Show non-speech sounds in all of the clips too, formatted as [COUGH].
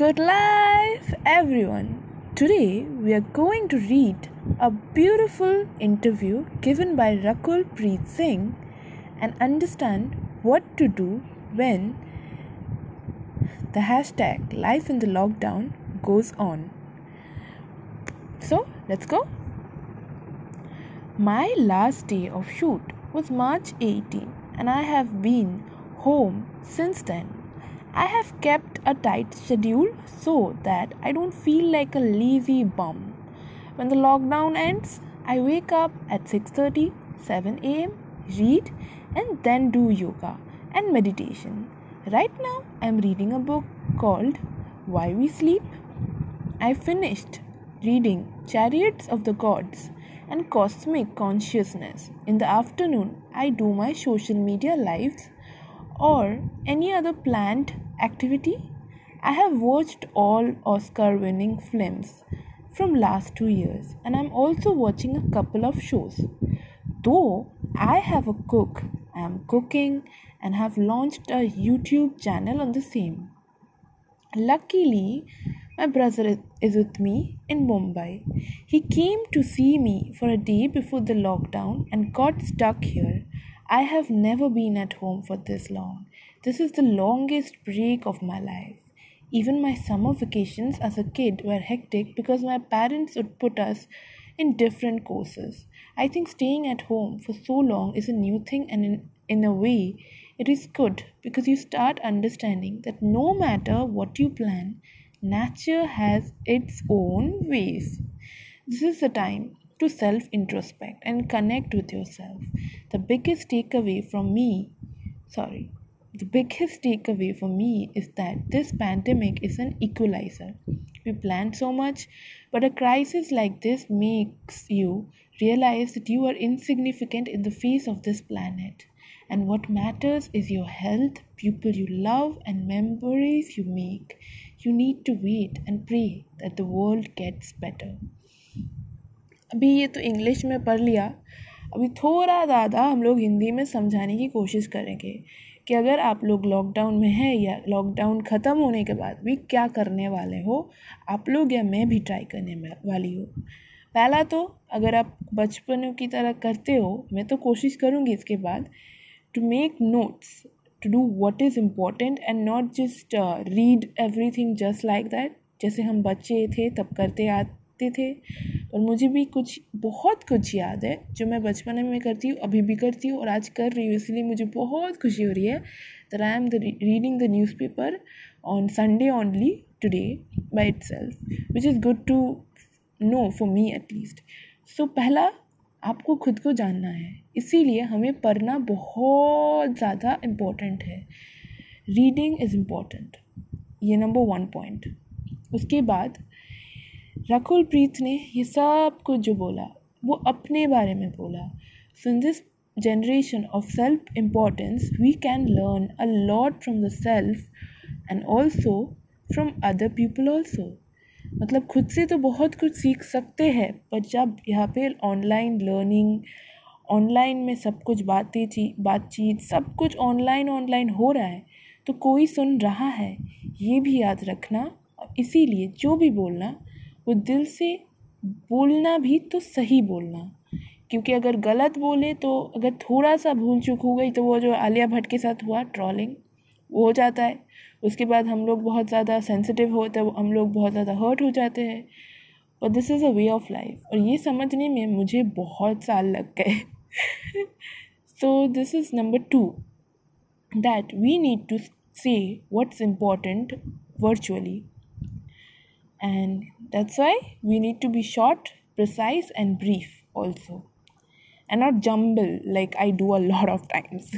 Good life, everyone. Today we are going to read a beautiful interview given by Rakul Preet Singh and understand what to do when the hashtag life in the lockdown goes on. So let's go. My last day of shoot was March 18 and I have been home since then. I have kept a tight schedule so that I don't feel like a lazy bum. When the lockdown ends, I wake up at 6:30, 7 a.m., read and then do yoga and meditation. Right now, I'm reading a book called Why We Sleep. I finished reading Chariots of the Gods and Cosmic Consciousness. In the afternoon, I do my social media lives or any other planned activity i have watched all oscar winning films from last 2 years and i'm also watching a couple of shows though i have a cook i am cooking and have launched a youtube channel on the same luckily my brother is with me in Mumbai. He came to see me for a day before the lockdown and got stuck here. I have never been at home for this long. This is the longest break of my life. Even my summer vacations as a kid were hectic because my parents would put us in different courses. I think staying at home for so long is a new thing, and in, in a way, it is good because you start understanding that no matter what you plan, nature has its own ways. This is the time to self introspect and connect with yourself. The biggest takeaway from me, sorry, the biggest takeaway for me is that this pandemic is an equalizer. We plan so much, but a crisis like this makes you realize that you are insignificant in the face of this planet. And what matters is your health, people you love, and memories you make. You need to wait and pray that the world gets better. अभी ये तो English में पढ़ लिया। अभी थोड़ा ज़्यादा हम लोग हिंदी में समझाने की कोशिश करेंगे कि अगर आप लोग लॉकडाउन में हैं या लॉकडाउन ख़त्म होने के बाद भी क्या करने वाले हो, आप लोग या मैं भी ट्राई करने वाली हूँ। पहला तो अगर आप बचपनों की तरह करते हो, मैं तो कोशिश करूँगी इसके बाद to make notes to do what is important and not just read everything just like that जैसे हम बच्चे थे तब करते आ करते थे। और मुझे भी कुछ, बहुत कुछ याद है, जो मैं बचपन में करती हूँ, अभी भी करती हूँ और आज कर रही हूँ, इसलिए मुझे बहुत खुशी हो रही है that I am the reading the paper on Sunday only today by itself which is good to know for me at least so पहला आपको खुद को जानना है, इसीलिए हमें पढ़ना बहुत ज़्यादा इम्पोर्टेंट है। रीडिंग इज़ इंपॉर्टेंट ये नंबर वन पॉइंट उसके बाद रकुल प्रीत ने ये सब कुछ जो बोला, वो अपने बारे में बोला। So in this generation of self importance we can learn a lot from the self and also from other people also. मतलब खुद से तो बहुत कुछ सीख सकते हैं, पर जब यहाँ पे ऑनलाइन लर्निंग ऑनलाइन में सब कुछ बातें थी बातचीत, सब कुछ ऑनलाइन ऑनलाइन हो रहा है तो कोई सुन रहा है, ये भी याद रखना इसीलिए जो भी बोलना वो दिल से बोलना भी तो सही बोलना। क्योंकि अगर गलत बोले तो अगर थोड़ा सा भूल चूक हो गई तो वो जो आलिया भट्ट के साथ हुआ ट्रॉलिंग, वो हो जाता है। उसके बाद हम लोग बहुत ज़्यादा सेंसिटिव होते हैं हम लोग बहुत ज़्यादा हर्ट हो जाते हैं। और this is a way of life और ये समझने में मुझे बहुत साल लग गए। So this is number two that we need to say what's important virtually and that's why we need to be short precise and brief also and not jumble like i do a [LAUGHS] lot of times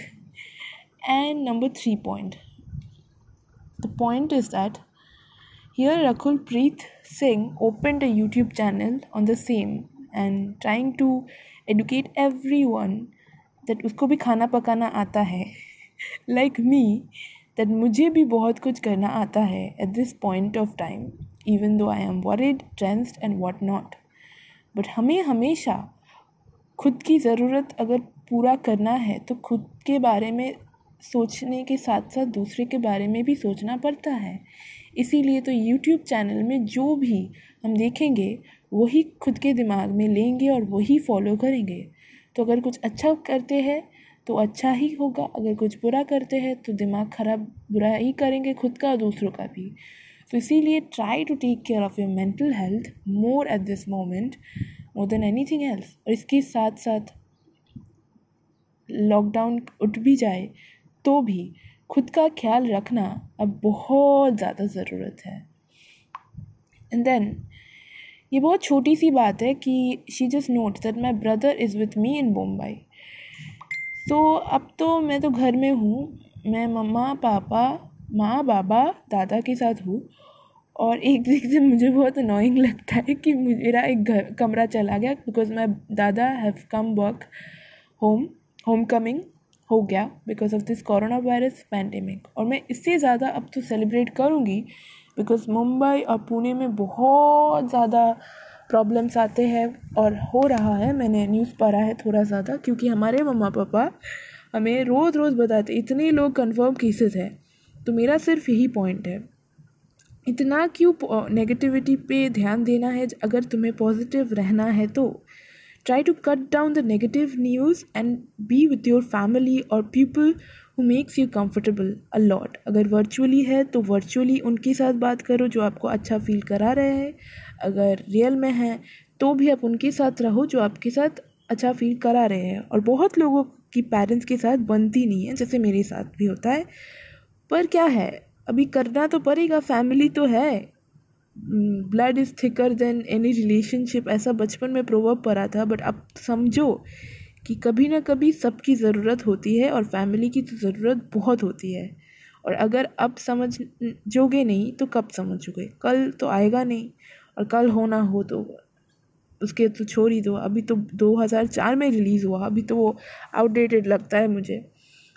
and number 3 point the point is that here Rakul Preet Singh opened a YouTube channel on the same and trying to educate everyone that usko bhi khana pakana aata hai [LAUGHS] like me that मुझे भी बहुत कुछ करना आता है at this point of time Even though I am worried, tensed and what not but हमें हमेशा खुद की ज़रूरत अगर पूरा करना है तो खुद के बारे में सोचने के साथ साथ दूसरे के बारे में भी सोचना पड़ता है। इसीलिए तो यूट्यूब चैनल में जो भी हम देखेंगे वही खुद के दिमाग में लेंगे और वही फॉलो करेंगे। तो अगर कुछ अच्छा करते हैं तो अच्छा ही होगा। अगर कुछ बुरा करते हैं तो दिमाग ख़राब बुरा ही करेंगे खुद का और दूसरों का भी। तो इसीलिए try to take care of your mental health more at this moment more than anything else और इसके साथ साथ लॉकडाउन उठ भी जाए तो भी खुद का ख्याल रखना अब बहुत ज़्यादा ज़रूरत है। एंड देन ये बहुत छोटी सी बात है कि she just note that my brother is with me in Mumbai तो अब तो मैं तो घर में हूँ, मैं मम्मा, पापा माँ, बाबा, दादा के साथ हूँ और एक दिन से मुझे बहुत अनोइंग लगता है कि मेरा एक घर, कमरा चला गया बिकॉज़ माई दादा have come work home home coming हो गया because of this corona virus pandemic और मैं इससे ज़्यादा अब तो सेलिब्रेट करूँगी बिकॉज़ मुंबई और पुणे में बहुत ज़्यादा प्रॉब्लम्स आते हैं और हो रहा है। मैंने न्यूज़ पढ़ा है थोड़ा ज़्यादा क्योंकि हमारे मम्मा पापा हमें रोज़ रोज़ बताते इतने लोग कन्फर्म केसेस हैं। तो मेरा सिर्फ़ यही पॉइंट है। इतना क्यों नेगेटिविटी पे ध्यान देना है? अगर तुम्हें पॉजिटिव रहना है तो to cut down the negative news and be with your family or people who makes you comfortable a lot. अगर virtually है तो virtually उनके साथ बात करो जो आपको अच्छा फील करा रहे हैं। अगर रियल में है तो भी आप उनके साथ रहो जो आपके साथ अच्छा फील करा रहे हैं। और बहुत लोगों की पेरेंट्स के साथ बनती नहीं है, जैसे मेरे साथ भी होता है। पर क्या है? अभी करना तो पड़ेगा फैमिली तो है। Blood is thicker than any relationship ऐसा बचपन में प्रोवर्ब पड़ा था बट अब समझो कि कभी ना कभी सबकी ज़रूरत होती है और फैमिली की तो ज़रूरत बहुत होती है। और अगर अब समझ जोगे नहीं तो कब समझोगे? कल तो आएगा नहीं, और कल होना हो तो उसके तो छोड़ ही दो। अभी तो 2004 में रिलीज़ हुआ, अभी तो वो आउटडेटेड लगता है मुझे।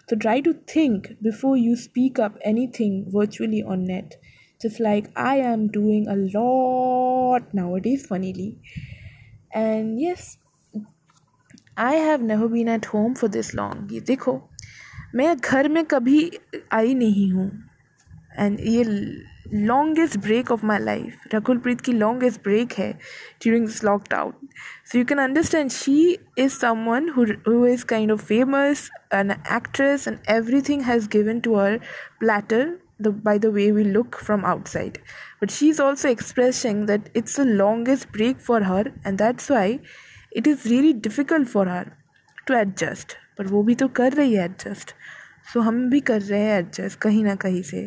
तो try to think before you speak up anything virtually on net just like I am doing a lot nowadays, funnily. And yes, I have never been at home for this long. ये देखो मैं घर में कभी आई नहीं हूँ and ये longest break of my life Rakul Preet की लॉन्गेस्ट ब्रेक है during this lockdown so you can understand she is someone who who is kind of famous an actress and everything has given to her platter the by the way we look from outside but she's also expressing that it's the longest break for her and that's why it is really difficult for her to adjust पर वो भी तो कर रही है adjust सो हम भी कर रहे हैं एडजस्ट कहीं ना कहीं से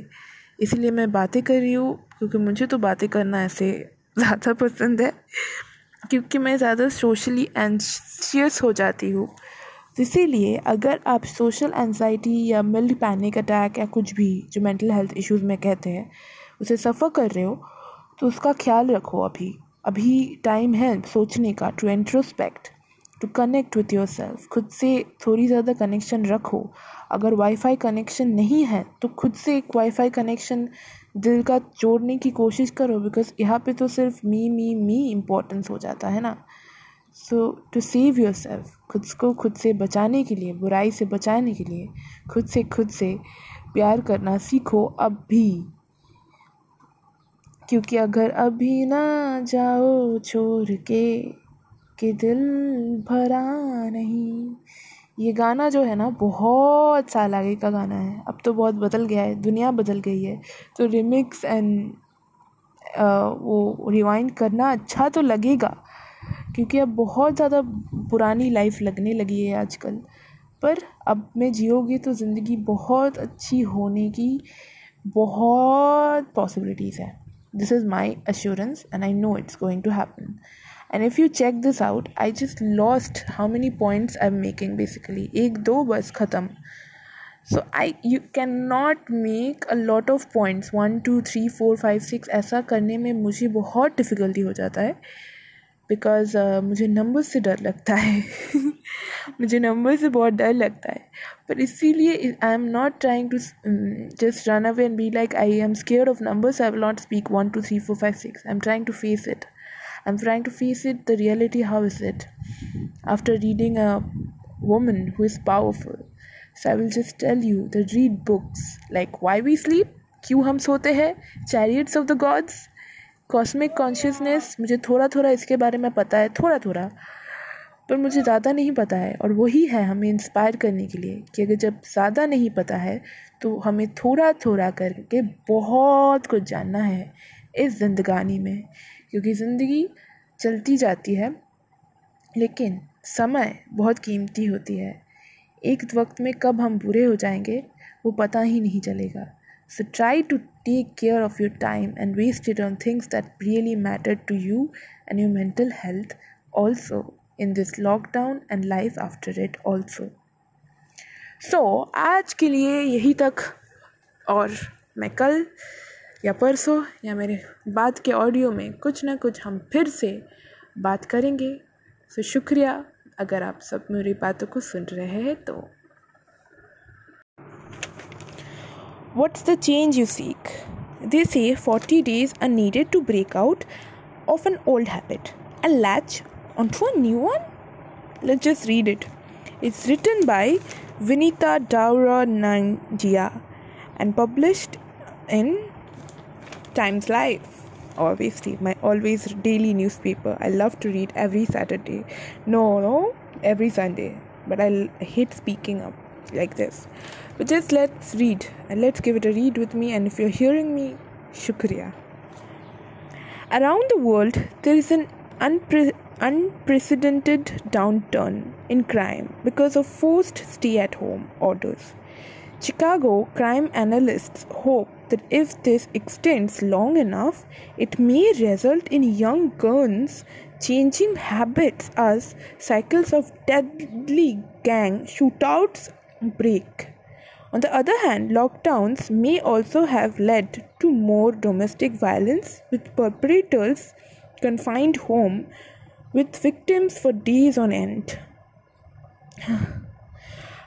इसलिए मैं बातें कर रही हूँ, क्योंकि मुझे तो बातें करना ऐसे ज़्यादा पसंद है, क्योंकि मैं ज़्यादा सोशली एंशियस हो जाती हूँ। इसीलिए अगर आप सोशल एनजाइटी या मिल्ड पैनिक अटैक या कुछ भी, जो मेंटल हेल्थ इश्यूज़ में कहते हैं, उसे सफ़र कर रहे हो तो उसका ख्याल रखो अभी। अभी टाइम है सोचने का to introspect to connect with yourself खुद से थोड़ी ज़्यादा कनेक्शन रखो। अगर वाईफाई कनेक्शन नहीं है तो खुद से एक वाईफाई कनेक्शन दिल का जोड़ने की कोशिश करो बिकॉज़ यहाँ पे तो सिर्फ़ मी मी मी इम्पोर्टेंस हो जाता है ना। So to save yourself खुद को खुद से बचाने के लिए, बुराई से बचाने के लिए, खुद से खुद से प्यार करना सीखो अब भी क्योंकि अगर अभी ना जाओ छोड़ के कि दिल भरा नहीं। ये गाना जो है ना, बहुत साल आगे का गाना है। अब तो बहुत बदल गया है, दुनिया बदल गई है। तो रिमिक्स एंड वो रिवाइंड करना अच्छा तो लगेगा, क्योंकि अब बहुत ज़्यादा पुरानी लाइफ लगने लगी है आजकल। पर अब मैं जियोगी तो ज़िंदगी बहुत अच्छी होने की बहुत पॉसिबिलिटीज़ है। This is my assurance and I know it's going to happen and if you check this out I just lost how many points I am making basically एक दो बस ख़त्म। So I you can not make a lot of points one two three four five six ऐसा करने में मुझे बहुत difficulty हो जाता है। बिकॉज़ uh, मुझे नंबर से डर लगता है। [LAUGHS] मुझे नंबर से बहुत डर लगता है। पर इसीलिए I am not trying to just run away and be like I am scare of numbers I will not speak one two three four five six I am trying to face it am trying to face it the reality how is it after reading a woman who is powerful So I will just tell you the read books. Like Why We Sleep, क्यों हम सोते हैं, Chariots of the Gods, Cosmic Consciousness. मुझे थोड़ा थोड़ा इसके बारे में पता है थोड़ा थोड़ा पर मुझे ज़्यादा नहीं पता है और वही है हमें इंस्पायर करने के लिए कि अगर जब ज़्यादा नहीं पता है तो हमें थोड़ा थोड़ा करके बहुत कुछ जानना है इस जिंदगानी में। क्योंकि ज़िंदगी चलती जाती है, लेकिन समय बहुत कीमती होती है। एक वक्त में कब हम बुरे हो जाएँगे, वो पता ही नहीं चलेगा। So try to take care of your time and waste it on things that really matter to you and your mental health also in this lockdown and life after it also so आज के लिए यही तक और मैं कल या परसों या मेरे बाद के ऑडियो में कुछ ना कुछ हम फिर से बात करेंगे। सो शुक्रिया, अगर आप सब मेरी बातों को सुन रहे हैं तो। What's the change you seek they say forty days are needed to break out of an old habit and latch on to a new one let just read it it's written by Vinita Dawra Nangia and published in Times Life. Obviously, my always daily newspaper. I love to read every Saturday. No, no, every Sunday. But I hate speaking up like this. But just let's read and let's give it a read with me. And if you're hearing me, shukriya. Around the world, there is an unprecedented unprecedented downturn in crime because of forced stay at home orders. Chicago crime analysts hope that if this extends long enough, it may result in young guns changing habits as cycles of deadly gang shootouts break. On the other hand, lockdowns may also have led to more domestic violence, with perpetrators confined home with victims for days on end. [SIGHS]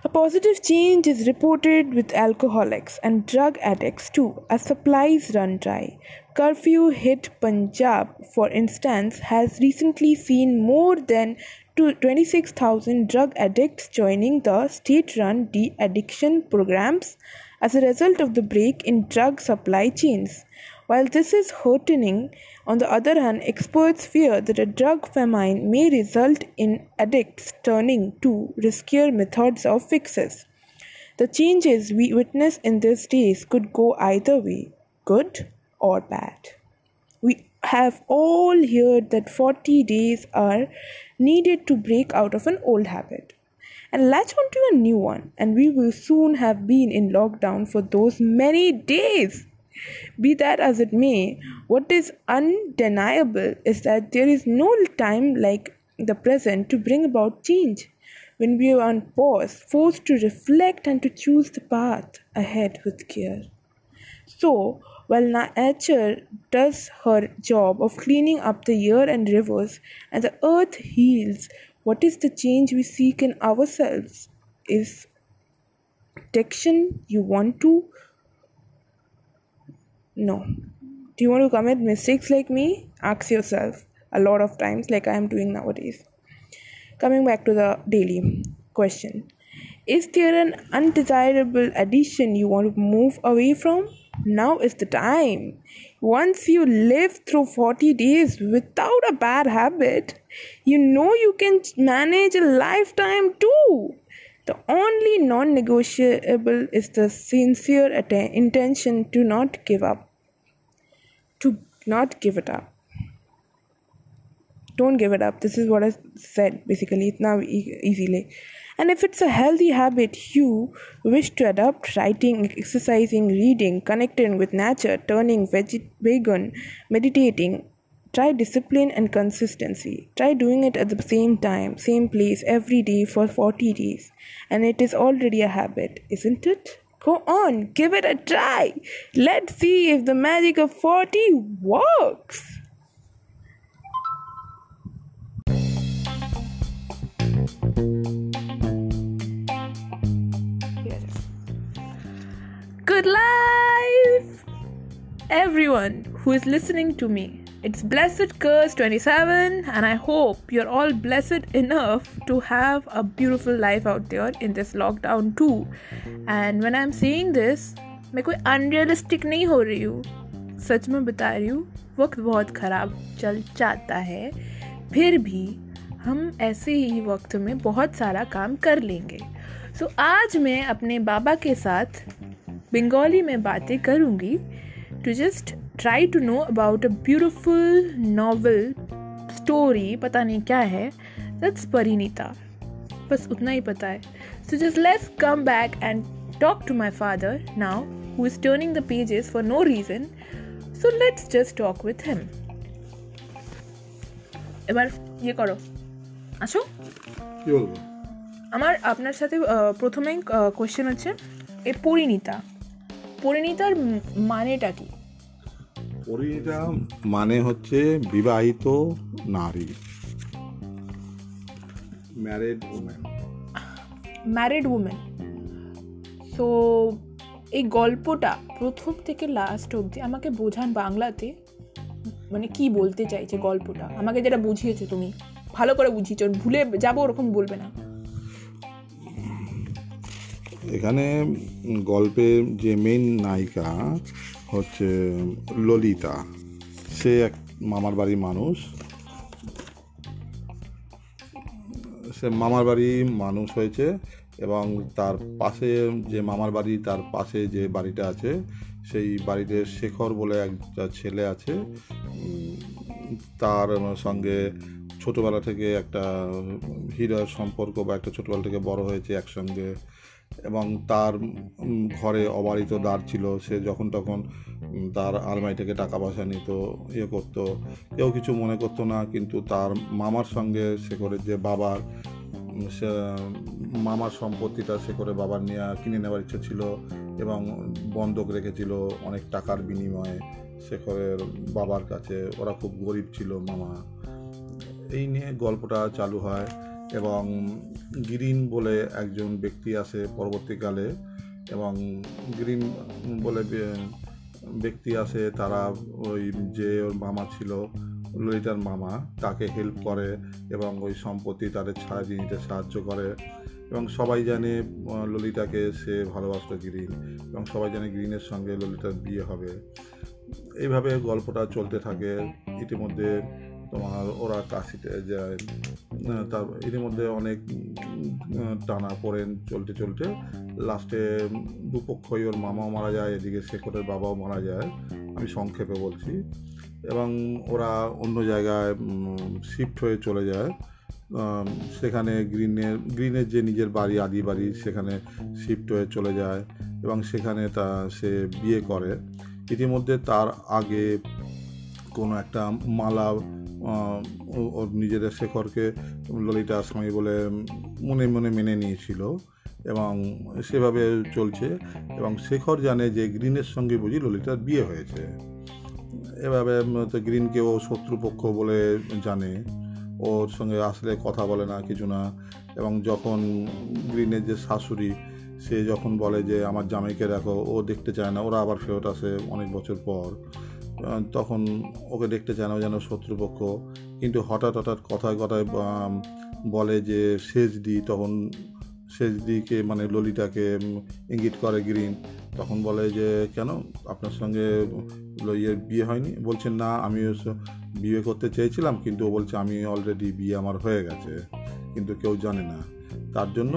A positive change is reported with alcoholics and drug addicts too, as supplies run dry. Curfew hit Punjab, for instance, has recently seen more than 26,000 drug addicts joining the state run de addiction programs as a result of the break in drug supply chains. While this is heartening, on the other hand, experts fear that a drug famine may result in addicts turning to riskier methods of fixes. The changes we witness in these days could go either way, good or bad. We have all heard that 40 days are needed to break out of an old habit and latch onto a new one, and we will soon have been in lockdown for those many days. Be that as it may, what is undeniable is that there is no time like the present to bring about change. When we are on pause, forced to reflect and to choose the path ahead with care. So, while nature does her job of cleaning up the air and rivers, and the earth heals, what is the change we seek in ourselves? Is protection you want to no. Do you want to commit mistakes like me? Ask yourself a lot of times, like I am doing nowadays. Coming back to the daily question Is there an undesirable addition you want to move away from? Now is the time. Once you live through 40 days without a bad habit, you know you can manage a lifetime too. The only non negotiable is the sincere att- intention to not give up. To not give it up. Don't give it up. This is what I said basically. It's now e- easily. And if it's a healthy habit you wish to adopt, writing, exercising, reading, connecting with nature, turning veg- vegan, meditating, Try discipline and consistency. Try doing it at the same time, same place, every day for 40 days. And it is already a habit, isn't it? Go on, give it a try. Let's see if the magic of 40 works. Good life! Everyone who is listening to me It's Blessed Curse 27, and I hope you're all blessed enough to have a beautiful life out there in this lockdown too. And when I'm saying this, मैं कोई unrealistic नहीं हो रही हूँ सच में बता रही हूँ वक्त बहुत ख़राब चल जाता है फिर भी हम ऐसे ही वक्त में बहुत सारा काम कर लेंगे सो so, आज मैं अपने बाबा के साथ बंगाली में बातें करूँगी to just try to know about a beautiful novel story पता नहीं क्या है दैट्स परिणीता बस उतना ही पता है so just let's come back and talk to my father now who is turning the pages for no reason so let's just talk with him এবার ইয়ে করো আসো কি বলবো আমার আপনার সাথে প্রথমেই কোয়েশ্চেন হচ্ছে এই পরিণীতা পরিণীতার মানেটা কি পরিণীতা মানে হচ্ছে বিবাহিত নারী। Married woman married women so এই গল্পটা প্রথম থেকে লাস্ট অবধি আমাকে বোঝান বাংলাতে মানে কি বলতে চাইছে গল্পটা? আমাকে যেটা বুঝিয়েছো তুমি ভালো করে বুঝিয়েছো ভুলে যাব ওরকম বলবে না। এখানে গল্পের যে মেন নায়িকা হচ্ছে ললিতা। সে এক মামার বাড়ির মানুষ। সে মামার বাড়ি মানুষ হয়েছে এবং তার পাশে যে মামার বাড়ি, তার পাশে যে বাড়িটা আছে, সেই বাড়িতে শেখর বলে একটা ছেলে আছে। তার সঙ্গে ছোটোবেলা থেকে একটা হীরার সম্পর্ক বা একটা ছোটোবেলা থেকে বড় হয়েছে একসঙ্গে। এবং তার ঘরে অবারিত দ্বার ছিল, সে যখন তখন তার আলমারি থেকে টাকা পয়সা নিত ইয়ে করতো। কেউ কিছু মনে করতো না, কিন্তু তার মামার সঙ্গে শেখরের যে বাবার সে, মামার সম্পত্তিটা শেখরের বাবার নিয়ে কিনে নেওয়ার ইচ্ছা ছিল এবং বন্ধক রেখেছিল অনেক টাকার বিনিময়ে। শেখরের বাবার কাছে, ওরা খুব গরিব ছিল মামা। এই নিয়ে গল্পটা চালু হয়। এবং গ্রিন বলে একজন ব্যক্তি আসে পরবর্তীকালে এবং গ্রিন বলে ব্যক্তি আসে তারা ওই যে ওর মামা ছিল, ললিতার মামা, তাকে হেল্প করে এবং ওই সম্পত্তি তাদের ছাড়িয়ে নিতে সাহায্য করে এবং সবাই জানে ললিতাকে সে ভালোবাসত গ্রিন এবং সবাই জানে গ্রিনের সঙ্গে ললিতার বিয়ে হবে। এইভাবে গল্পটা চলতে থাকে। ইতিমধ্যে তোমার ওরা কাশিতে যায় তার ইতিমধ্যে অনেক টানা পড়েন চলতে চলতে। লাস্টে দুপক্ষই ওর মামাও মারা যায়, এদিকে শেখরের বাবাও মারা যায়, আমি সংক্ষেপে বলছি। এবং ওরা অন্য জায়গায় শিফট হয়ে চলে যায়। সেখানে গ্রিনের গ্রিনের যে নিজের বাড়ি, আদি বাড়ি, সেখানে শিফট হয়ে চলে যায়। এবং সেখানে তা, সে বিয়ে করে। ইতিমধ্যে তার আগে কোনো একটা মালা ওর নিজের শেখরকে ললিতা স্বামী বলে মনে মনে মেনে নিয়েছিল এবং সেভাবে চলছে এবং শেখর জানে যে গ্রিনের সঙ্গে বুঝি ললিতার বিয়ে হয়েছে। এভাবে তো গ্রিনকে ও শত্রুপক্ষ বলে জানে। ওর সঙ্গে আসলে কথা বলে না, কিছু না। এবং যখন গ্রিনের যে শাশুড়ি, সে যখন বলে যে, আমার জামাইকে দেখো ও দেখতে চায় না। ওরা আবার ফেরত আসে অনেক বছর পর। তখন ওকে দেখতে চায় না যেন শত্রুপক্ষ। কিন্তু হঠাৎ হঠাৎ কথায় কথায় বলে যে শেষ দি তখন শেষ দিকে মানে ললিতাকে ইঙ্গিত করে গ্রিন। তখন বলে যে, কেন? আপনার সঙ্গে ইয়ের বিয়ে হয়নি? বলছেন, না আমি বিয়ে করতে চেয়েছিলাম, কিন্তু ও বলছে, আমি অলরেডি বিয়ে আমার হয়ে গেছে, কিন্তু কেউ জানে না। তার জন্য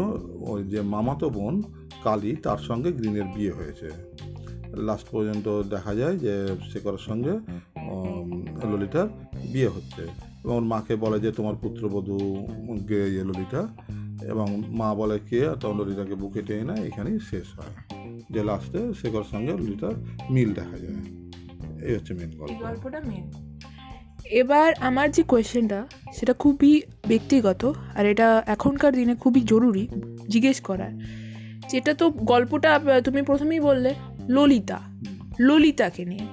ওই যে মামাতো বোন, কালী, তার সঙ্গে গ্রিনের বিয়ে হয়েছে। লাস্ট পর্যন্ত দেখা যায় যে শেখরের সঙ্গে ললিতার বিয়ে হচ্ছে। এবং ওর মাকে বলে যে তোমার পুত্রবধূ গে ইয়ে ললিতা। এবং মা বলে কে? তখন ললিতাকে বুকে টেনে নেয় এখানেই শেষ হয়। যে লাস্টে শেখর সঙ্গে ললিতার মিল দেখা যায়। এই হচ্ছে মেন গল্প। গল্পটা মেন এবার আমার যে কোয়েশ্চেনটা সেটা খুবই ব্যক্তিগত আর এটা এখনকার দিনে খুবই জরুরি জিজ্ঞেস করার। যেটা তো গল্পটা তুমি প্রথমেই বললে ললিতা। ললিতাকে নিয়ে।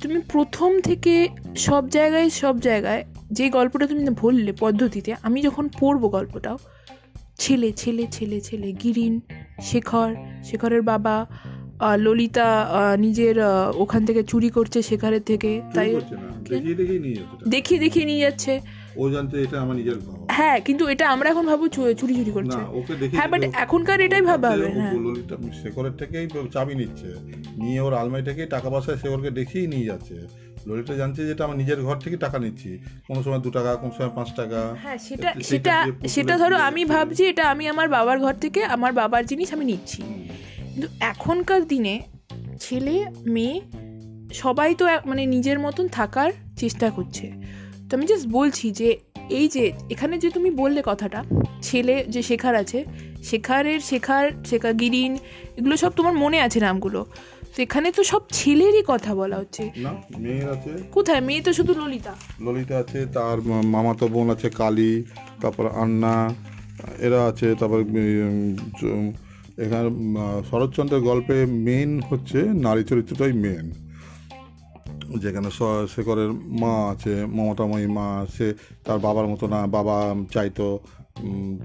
তুমি প্রথম থেকে সব জায়গায় সব জায়গায় যে গল্পটা তুমি বললে পদ্ধতিতে আমি যখন পড়ব গল্পটাও ছেলে ছেলে ছেলে ছেলে গিরিন শেখর শেখরের বাবা ললিতা নিজের ওখান থেকে চুরি করছে শেখারের থেকে তাই। দেখিয়ে দেখিয়ে নিয়ে যাচ্ছে। ও জানতে এটা আমার নিজের ঘর হ্যাঁ কিন্তু এটা আমরা এখন ভাবো চুরি চুরি করছে। না ওকে দেখে হ্যাঁ বাট এখনকার এটাই ভাবা হবে হ্যাঁ। ললিতা শেখরের থেকেই চাবি নিচ্ছে। নিয়ে ওর আলমারি থেকে টাকা পয়সা শেখরকে দেখিয়েই নিয়ে যাচ্ছে। ললিতা জানছে যে এটা আমার নিজের ঘর থেকে টাকা নিচ্ছি। কোনো সময় দু টাকা কোনো সময় পাঁচ টাকা। হ্যাঁ সেটা সেটা সেটা ধরো আমি ভাবছি এটা আমি আমার বাবার ঘর থেকে আমার বাবার জিনিস আমি নিচ্ছি। কিন্তু এখনকার দিনে ছেলে মেয়ে সবাই তো মানে নিজের মতন থাকার চেষ্টা করছে। তো আমি জাস্ট বলছি যে এই যে এখানে যে তুমি বললে কথাটা ছেলে যে শেখার আছে শেখারের শেখার শেখা গিরিন এগুলো সব তোমার মনে আছে নামগুলো। তো এখানে তো সব ছেলেরই কথা বলা হচ্ছে। না মেয়ের আছে। কোথায়? মেয়ে তো শুধু ললিতা। ললিতা আছে তার মামাতো বোন আছে কালী তারপর আন্না এরা আছে তারপর এখানে শরৎচন্দ্রের গল্পে মেন হচ্ছে নারী চরিত্রটাই মেন যেখানে শেখরের মা আছে, মমতাময়ী মা আছে, তার বাবার মতো না, বাবা চাইতো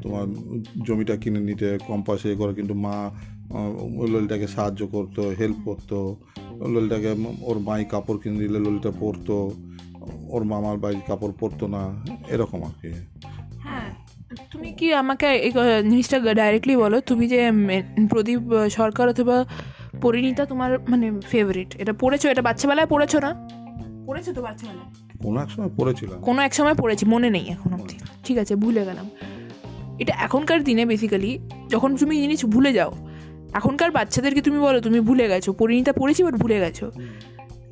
তোমার জমিটা কিনে নিতে, কম পয়সা করে কিন্তু মা ললিতাকে সাহায্য করতো হেল্প করতো। ললিতাকে ওর মাই কাপড় কিনে দিলে ললিতা পরতো, ওর মামার বাড়ির কাপড় পরতো না, এরকম আর কি। হ্যাঁ তুমি কি আমাকে এই জিনিসটা ডাইরেক্টলি বলো? তুমি যে প্রদীপ সরকার অথবা পরিণীতা তোমার মানে ফেভারিট এটা পড়েছো? এটা বাচ্চাবেলায় পড়েছো না? পড়েছো তো বাচ্চাবেলায়? কোনো এক সময় পড়েছিলাম। কোনো এক সময় পড়েছি মনে নেই এখন অবধি। ঠিক আছে ভুলে গেলাম। এটা এখনকার দিনে বেসিক্যালি যখন তুমি জিনিস ভুলে যাও এখনকার বাচ্চাদেরকে তুমি বলো তুমি ভুলে গেছো পরিণীতা পড়েছি বাট ভুলে গেছো।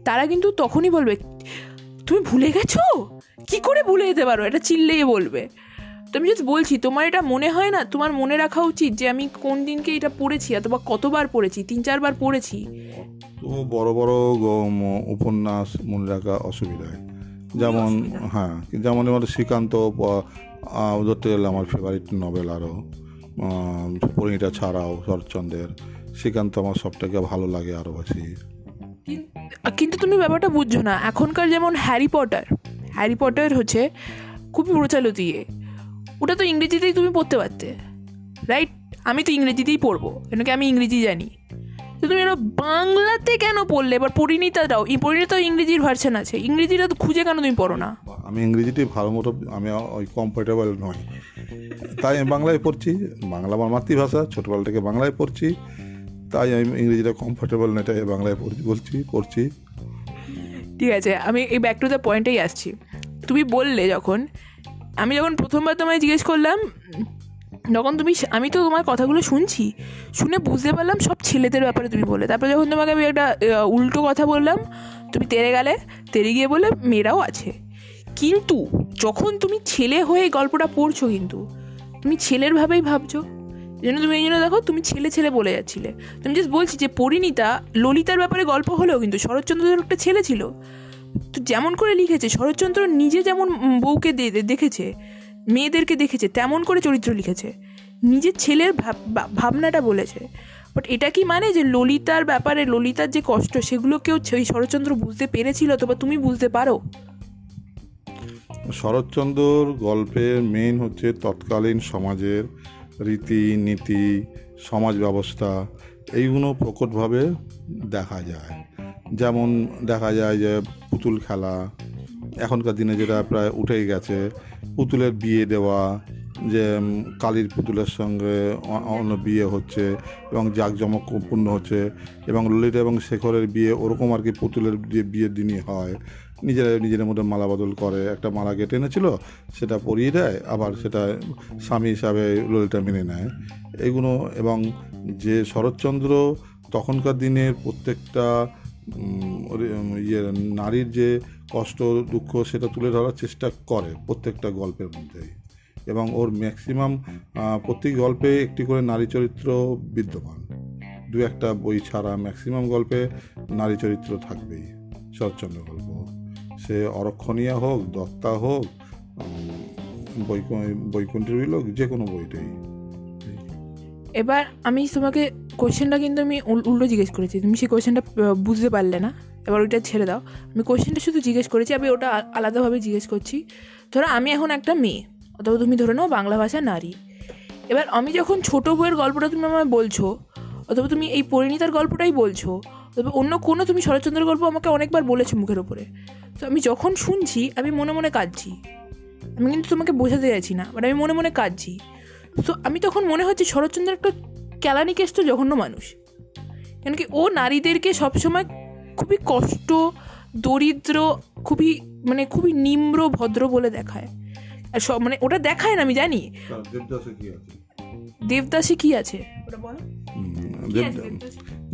তারা কিন্তু তখনই বলবে তুমি ভুলে গেছো? কি করে ভুলে যেতে পারো? এটা চিল্লেই বলবে। তো আমি জাস্ট বলছি তোমার এটা মনে হয় না? তোমার মনে রাখা উচিত যে আমি কোন দিনকে এটা পড়েছি অথবা কতবার পড়েছি তিন চারবার পড়েছি? তো বড় বড় উপন্যাস মনে রাখা অসুবিধায় যেমন হ্যাঁ যেমন আমাদের শ্রীকান্ত ধরতে গেলে আমার ফেভারিট নভেল আরও পরিণীতা ছাড়াও শরৎচন্দ্রের। শ্রীকান্ত আমার সবটাকে ভালো লাগে আরও বেশি। কিন্তু তুমি ব্যাপারটা বুঝছ না। এখনকার যেমন হ্যারি পটার হ্যারি পটার হচ্ছে খুবই প্রচলিত ইয়ে। ওটা তো ইংরেজিতেই তুমি পড়তে পারতে। রাইট আমি তো ইংরেজিতেই পড়ব কেন কি আমি ইংরেজি জানি। তো তুমি এটা বাংলাতে কেন পড়লে? এবার পরিণীতাটাও এই পরিণীতাও ইংরেজির ভার্সন আছে। ইংরেজিটা তো খুঁজে কেন তুমি পড়ো না? আমি ইংরেজিতে ভালো মতো আমি ওই কমফোর্টেবল নই। তাই আমি বাংলায় পড়ছি। বাংলা আমার মাতৃভাষা ছোটোবেলা থেকে বাংলায় পড়ছি। তাই আমি ইংরেজিটা কমফোর্টেবল না তাই বাংলায় পড়ছি বলছি পড়ছি। ঠিক আছে আমি এই ব্যাক টু দ্য পয়েন্টেই আসছি। তুমি বললে যখন আমি যখন প্রথমবার তোমায় জিজ্ঞেস করলাম, তখন তুমি আমি তো তোমার কথাগুলো শুনছি, শুনে বুঝতে পারলাম সব ছেলেদের ব্যাপারে তুমি বলে। তারপরে যখন তোমাকে আমি একটা উল্টো কথা বললাম, তুমি তেরে গেলে, তেরে গিয়ে বলে মেয়েরাও আছে। কিন্তু যখন তুমি ছেলে হয়ে গল্পটা পড়ছো কিন্তু, তুমি ছেলের ভাবেই ভাবছ। এই জন্য তুমি, এই জন্য দেখো তুমি ছেলে ছেলে বলে যাচ্ছিলে। তুমি জাস্ট বলছি যে পরিণীতা ললিতার ব্যাপারে গল্প হলেও কিন্তু শরৎচন্দ্রের একটা ছেলে ছিল। তো যেমন করে লিখেছে, শরৎচন্দ্র নিজে যেমন বউকে দেখেছে, মেয়েদেরকে দেখেছে, তেমন করে চরিত্র লিখেছে। নিজের ছেলের ভাব- ভাবনাটা বলেছে। বাট এটা কি মানে যে ললিতার ব্যাপারে, ললিতার যে কষ্ট, সেগুলো কেউ সেই শরৎচন্দ্র বুঝতে পেরেছিল অথবা তুমি বুঝতে পারো? শরৎচন্দ্রর গল্পের মেন হচ্ছে তৎকালীন সমাজের রীতি, নীতি, সমাজ ব্যবস্থা, এইগুলো প্রকটভাবে দেখা যায়। যেমন দেখা যায় যে পুতুল খেলা, এখনকার দিনে যেটা প্রায় উঠেই গেছে, পুতুলের বিয়ে দেওয়া, যে কালীর পুতুলের সঙ্গে অন্য বিয়ে হচ্ছে এবং জাঁকজমকপূর্ণ হচ্ছে এবং ললিতা এবং শেখরের বিয়ে ওরকম আর কি পুতুলের যে বিয়ের দিনই হয়। নিজেরা নিজেদের মধ্যে মালা বদল করে, একটা মালা কেটে এনেছিল, সেটা পরিয়ে দেয়, আবার সেটা স্বামী হিসাবে ললিতা মেনে নেয়। এগুলো এবং যে শরৎচন্দ্র তখনকার দিনের প্রত্যেকটা ইয়ে নারীর যে কষ্ট, দুঃখ, সেটা তুলে ধরার চেষ্টা করে প্রত্যেকটা গল্পের মধ্যেই। এবং ওর ম্যাক্সিমাম প্রত্যেক গল্পে একটি করে নারী চরিত্র বিদ্যমান। দু একটা বই ছাড়া ম্যাক্সিমাম গল্পে নারী চরিত্র থাকবেই। শরৎচন্দ্র গল্প সে অরক্ষণীয়া হোক, দত্তা হোক বৈকুণ্ঠের হোক যে কোনো বইটাই। এবার আমি তোমাকে কোয়েশ্চেনটা কিন্তু আমি উল্টো জিজ্ঞেস করেছি। তুমি সেই কোশ্চেনটা বুঝতে পারলে না। এবার ওইটা ছেড়ে দাও। আমি কোয়েশ্চেনটা শুধু জিজ্ঞেস করেছি, আমি ওটা আলাদাভাবে জিজ্ঞেস করছি। ধরো আমি এখন একটা মেয়ে, অথবা তুমি ধরে নাও বাংলা ভাষা নারী। এবার আমি যখন ছোট বইয়ের গল্পটা তুমি আমায় বলছো, অথবা তুমি এই পরিণীতার গল্পটাই বলছো, তবে অন্য কোনো তুমি শরৎচন্দ্রের গল্প আমাকে অনেকবার বলেছ মুখের ওপরে তো আমি যখন শুনছি, আমি মনে মনে কাঁদছি। আমি কিন্তু তোমাকে বোঝাতে যাচ্ছি না বাট আমি মনে মনে কাঁদছি। তো আমি তখন মনে হচ্ছে শরৎচন্দ্র একটা কেলানিকেষ্ট জঘন্য মানুষ। কেন কি ও নারীদেরকে সবসময় খুবই কষ্ট দরিদ্র খুবই মানে খুবই নিম্র ভদ্র বলে দেখায়। আর সব মানে ওটা দেখায় না আমি জানি। দেবদাসে কি আছে? দেবদাসে ওটা বলো।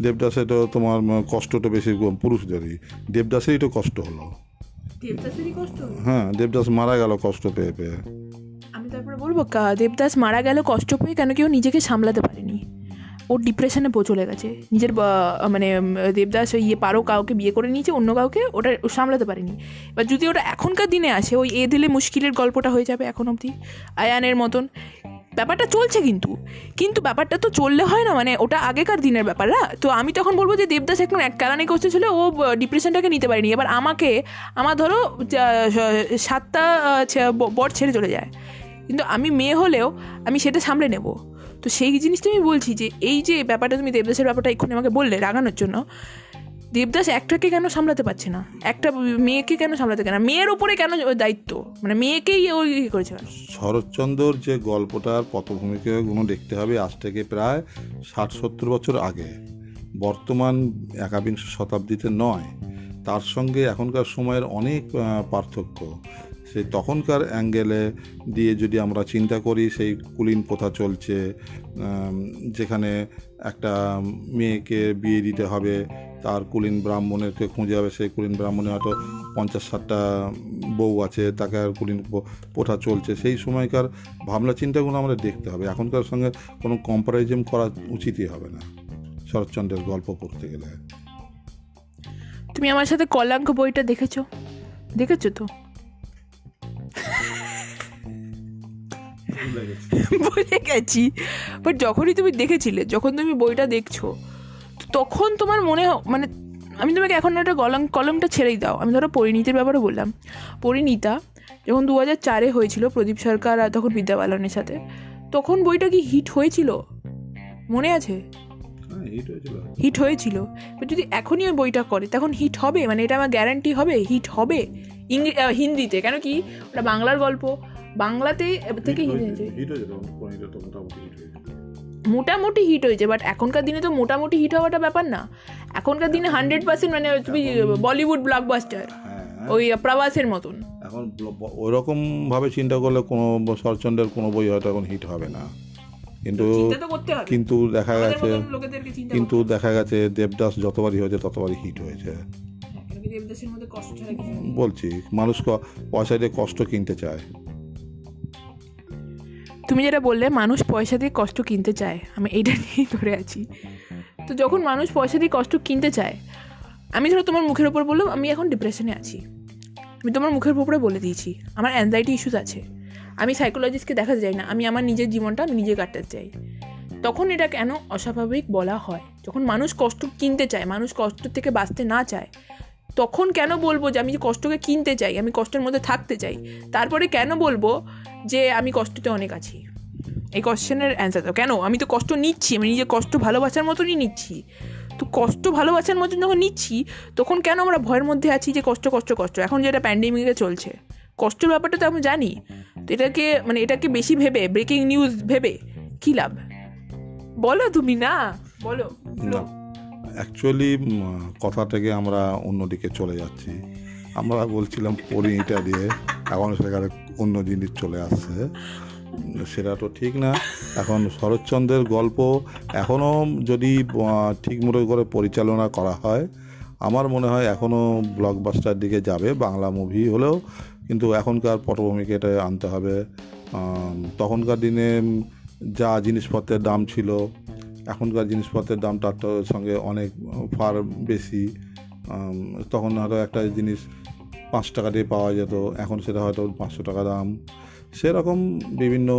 দেবদাসে? তো তোমার কষ্টটা বেশি পুরুষদেরই। দেবদাসেরই তো কষ্ট হলো। কষ্ট? হ্যাঁ দেবদাস মারা গেল কষ্ট পেয়ে পেয়ে। তারপরে বলব দেবদাস মারা গেল কষ্ট পেয়ে কেন কেউ নিজেকে সামলাতে পারেনি। ওর ডিপ্রেশনে চলে গেছে। নিজের মানে দেবদাস ওই ইয়ে পারো কাউকে বিয়ে করে নিয়েছে, অন্য কাউকে ওটা সামলাতে পারেনি। এবার যদি ওটা এখনকার দিনে আসে, ওই এ দিলে মুশকিলের গল্পটা হয়ে যাবে এখন অবধি, আয়ানের মতন। ব্যাপারটা চলছে কিন্তু। কিন্তু ব্যাপারটা তো চললে হয় না মানে ওটা আগেকার দিনের ব্যাপার না। তো আমি তখন বলব যে, দেবদাস এখন এক কারণে করছে ছিল, ও ডিপ্রেশনটাকে নিতে পারেনি। এবার আমাকে, আমার ধরো সাতটা বর ছেড়ে চলে যায়। কিন্তু আমি মেয়ে হলেও আমি সেটা সামলে নেব। তো সেই জিনিসটা আমি বলছি যে, এই যে ব্যাপারটা তুমি দেবদাসের ব্যাপারটা এক্ষুনি আমাকে বললে রাগানোর জন্য, দেবদাস একটাকে কেন সামলাতে পারছে না? একটা মেয়েকে কেন সামলাতে কেন মেয়ের ওপরে কেন দায়িত্ব? মানে মেয়েকেই ওই ইয়ে করেছে। শরৎচন্দ্রর যে গল্পটার পটভূমিকাগুলো দেখতে হবে আজ থেকে প্রায় ষাট সত্তর বছর আগে। বর্তমান একাবিংশ শতাব্দীতে নয়। তার সঙ্গে এখনকার সময়ের অনেক পার্থক্য। সেই তখনকার অ্যাঙ্গেলে দিয়ে যদি আমরা চিন্তা করি, সেই কুলিন প্রথা চলছে। যেখানে একটা মেয়েকে বিয়ে দিতে হবে, তার কুলীন ব্রাহ্মণেরকে খুঁজে হবে, সেই কুলীন ব্রাহ্মণে হয়তো পঞ্চাশ ষাটটা বউ আছে, তাকে আর কুলীন প্রথা চলছে। সেই সময়কার ভাবনা চিন্তাগুলো আমাদের দেখতে হবে। এখনকার সঙ্গে কোনো কম্পারিজম করা উচিতই হবে না। শরৎচন্দ্রের গল্প পড়তে গেলে। তুমি আমার সাথে কলাঙ্ক বইটা দেখেছ? দেখেছ তো? বুঝে গেছি। বাট যখনই তুমি দেখেছিলে যখন তুমি বইটা দেখছ তখন তোমার মনে মানে আমি তোমাকে এখন একটা কলম কলমটা ছেড়েই দাও। আমি ধরো পরিণীতির ব্যাপারে বললাম। পরিণীতা যখন দু হাজার চারে হয়েছিল প্রদীপ সরকার আর তখন বিদ্যা বালনের সাথে তখন বইটা কি হিট হয়েছিল? মনে আছে? হিট হ্যাঁ, হয়েছিল। যদি এখনই ওই বইটা করে তখন হিট হবে? মানে এটা আমার গ্যারান্টি হবে? হিট হবে? হিন্দিতে কেন কি? ওটা বাংলার গল্প। বাংলাতে থেকে মোটামুটি হিট হয়েছে। বাট এখনকার দিনে তো মোটামুটি হিট হওয়াটা ব্যাপার না। এখনকার দিনে হান্ড্রেড পার্সেন্ট মানে তুমি বলিউড ব্লকবাস্টার ওই প্রবাসের মতন। এখন ওইরকম ভাবে চিন্তা করলে কোনো শরৎচন্দ্রের কোনো বই হয়তো এখন হিট হবে না। কিন্তু কিন্তু দেখা গেছে কিন্তু দেখা গেছে দেবদাস যতবারই হয়েছে ততবারই হিট হয়েছে। বলছি মানুষ পয়সা দিয়ে কষ্ট কিনতে চায়। তুমি যেটা বললে মানুষ পয়সা দিয়ে কষ্ট কিনতে চায় আমি এইটা নিয়েই ধরে আছি। তো যখন মানুষ পয়সা দিয়ে কষ্ট কিনতে চায় আমি ধরো তোমার মুখের ওপর বললাম আমি এখন ডিপ্রেশনে আছি। আমি তোমার মুখের উপরে বলে দিয়েছি আমার অ্যাংজাইটি ইস্যুস আছে। আমি সাইকোলজিস্টকে দেখাতে চাই না আমি আমার নিজের জীবনটা আমি নিজে কাটাতে চাই। তখন এটা কেন অস্বাভাবিক বলা হয়? যখন মানুষ কষ্ট কিনতে চায় মানুষ কষ্ট থেকে বাঁচতে না চায় তখন কেন বলব যে আমি কষ্টকে কিনতে চাই, আমি কষ্টের মধ্যে থাকতে চাই? তারপরে কেন বলব যে আমি কষ্টতে অনেক আছি? এই কোশ্চেনের অ্যান্সার দাও। কেন? আমি তো কষ্ট নিচ্ছি, আমি নিজে কষ্ট ভালোবাসার মতনই নিচ্ছি। তো কষ্ট ভালোবাসার মতন যখন নিচ্ছি, তখন কেন আমরা ভয়ের মধ্যে আছি যে কষ্ট কষ্ট কষ্ট? এখন যেটা প্যান্ডেমিকে চলছে, কষ্টের ব্যাপারটা তো আমি জানি। তো এটাকে মানে এটাকে বেশি ভেবে ব্রেকিং নিউজ ভেবে কী লাভ? বলো তুমি না। বলো। অ্যাকচুয়ালি কথা থেকে আমরা অন্যদিকে চলে যাচ্ছি। আমরা বলছিলাম পরিণীটা দিয়ে, এখন সেখানে অন্য জিনিস চলে আসছে। সেটা তো ঠিক না। এখন শরৎচন্দ্রের গল্প এখনও যদি ঠিক মতো করে পরিচালনা করা হয়, আমার মনে হয় এখনও ব্লকবাস্টার দিকে যাবে, বাংলা মুভি হলেও। কিন্তু এখনকার পটভূমিকে এটা আনতে হবে। তখনকার দিনে যা জিনিসপত্রের দাম ছিল এখনকার জিনিসপত্রের দাম তার সঙ্গে অনেক ফার বেশি তখন হয়তো একটা জিনিস পাঁচ টাকা দিয়ে পাওয়া যেত, এখন সেটা হয়তো পাঁচশো টাকা দাম। সেরকম বিভিন্ন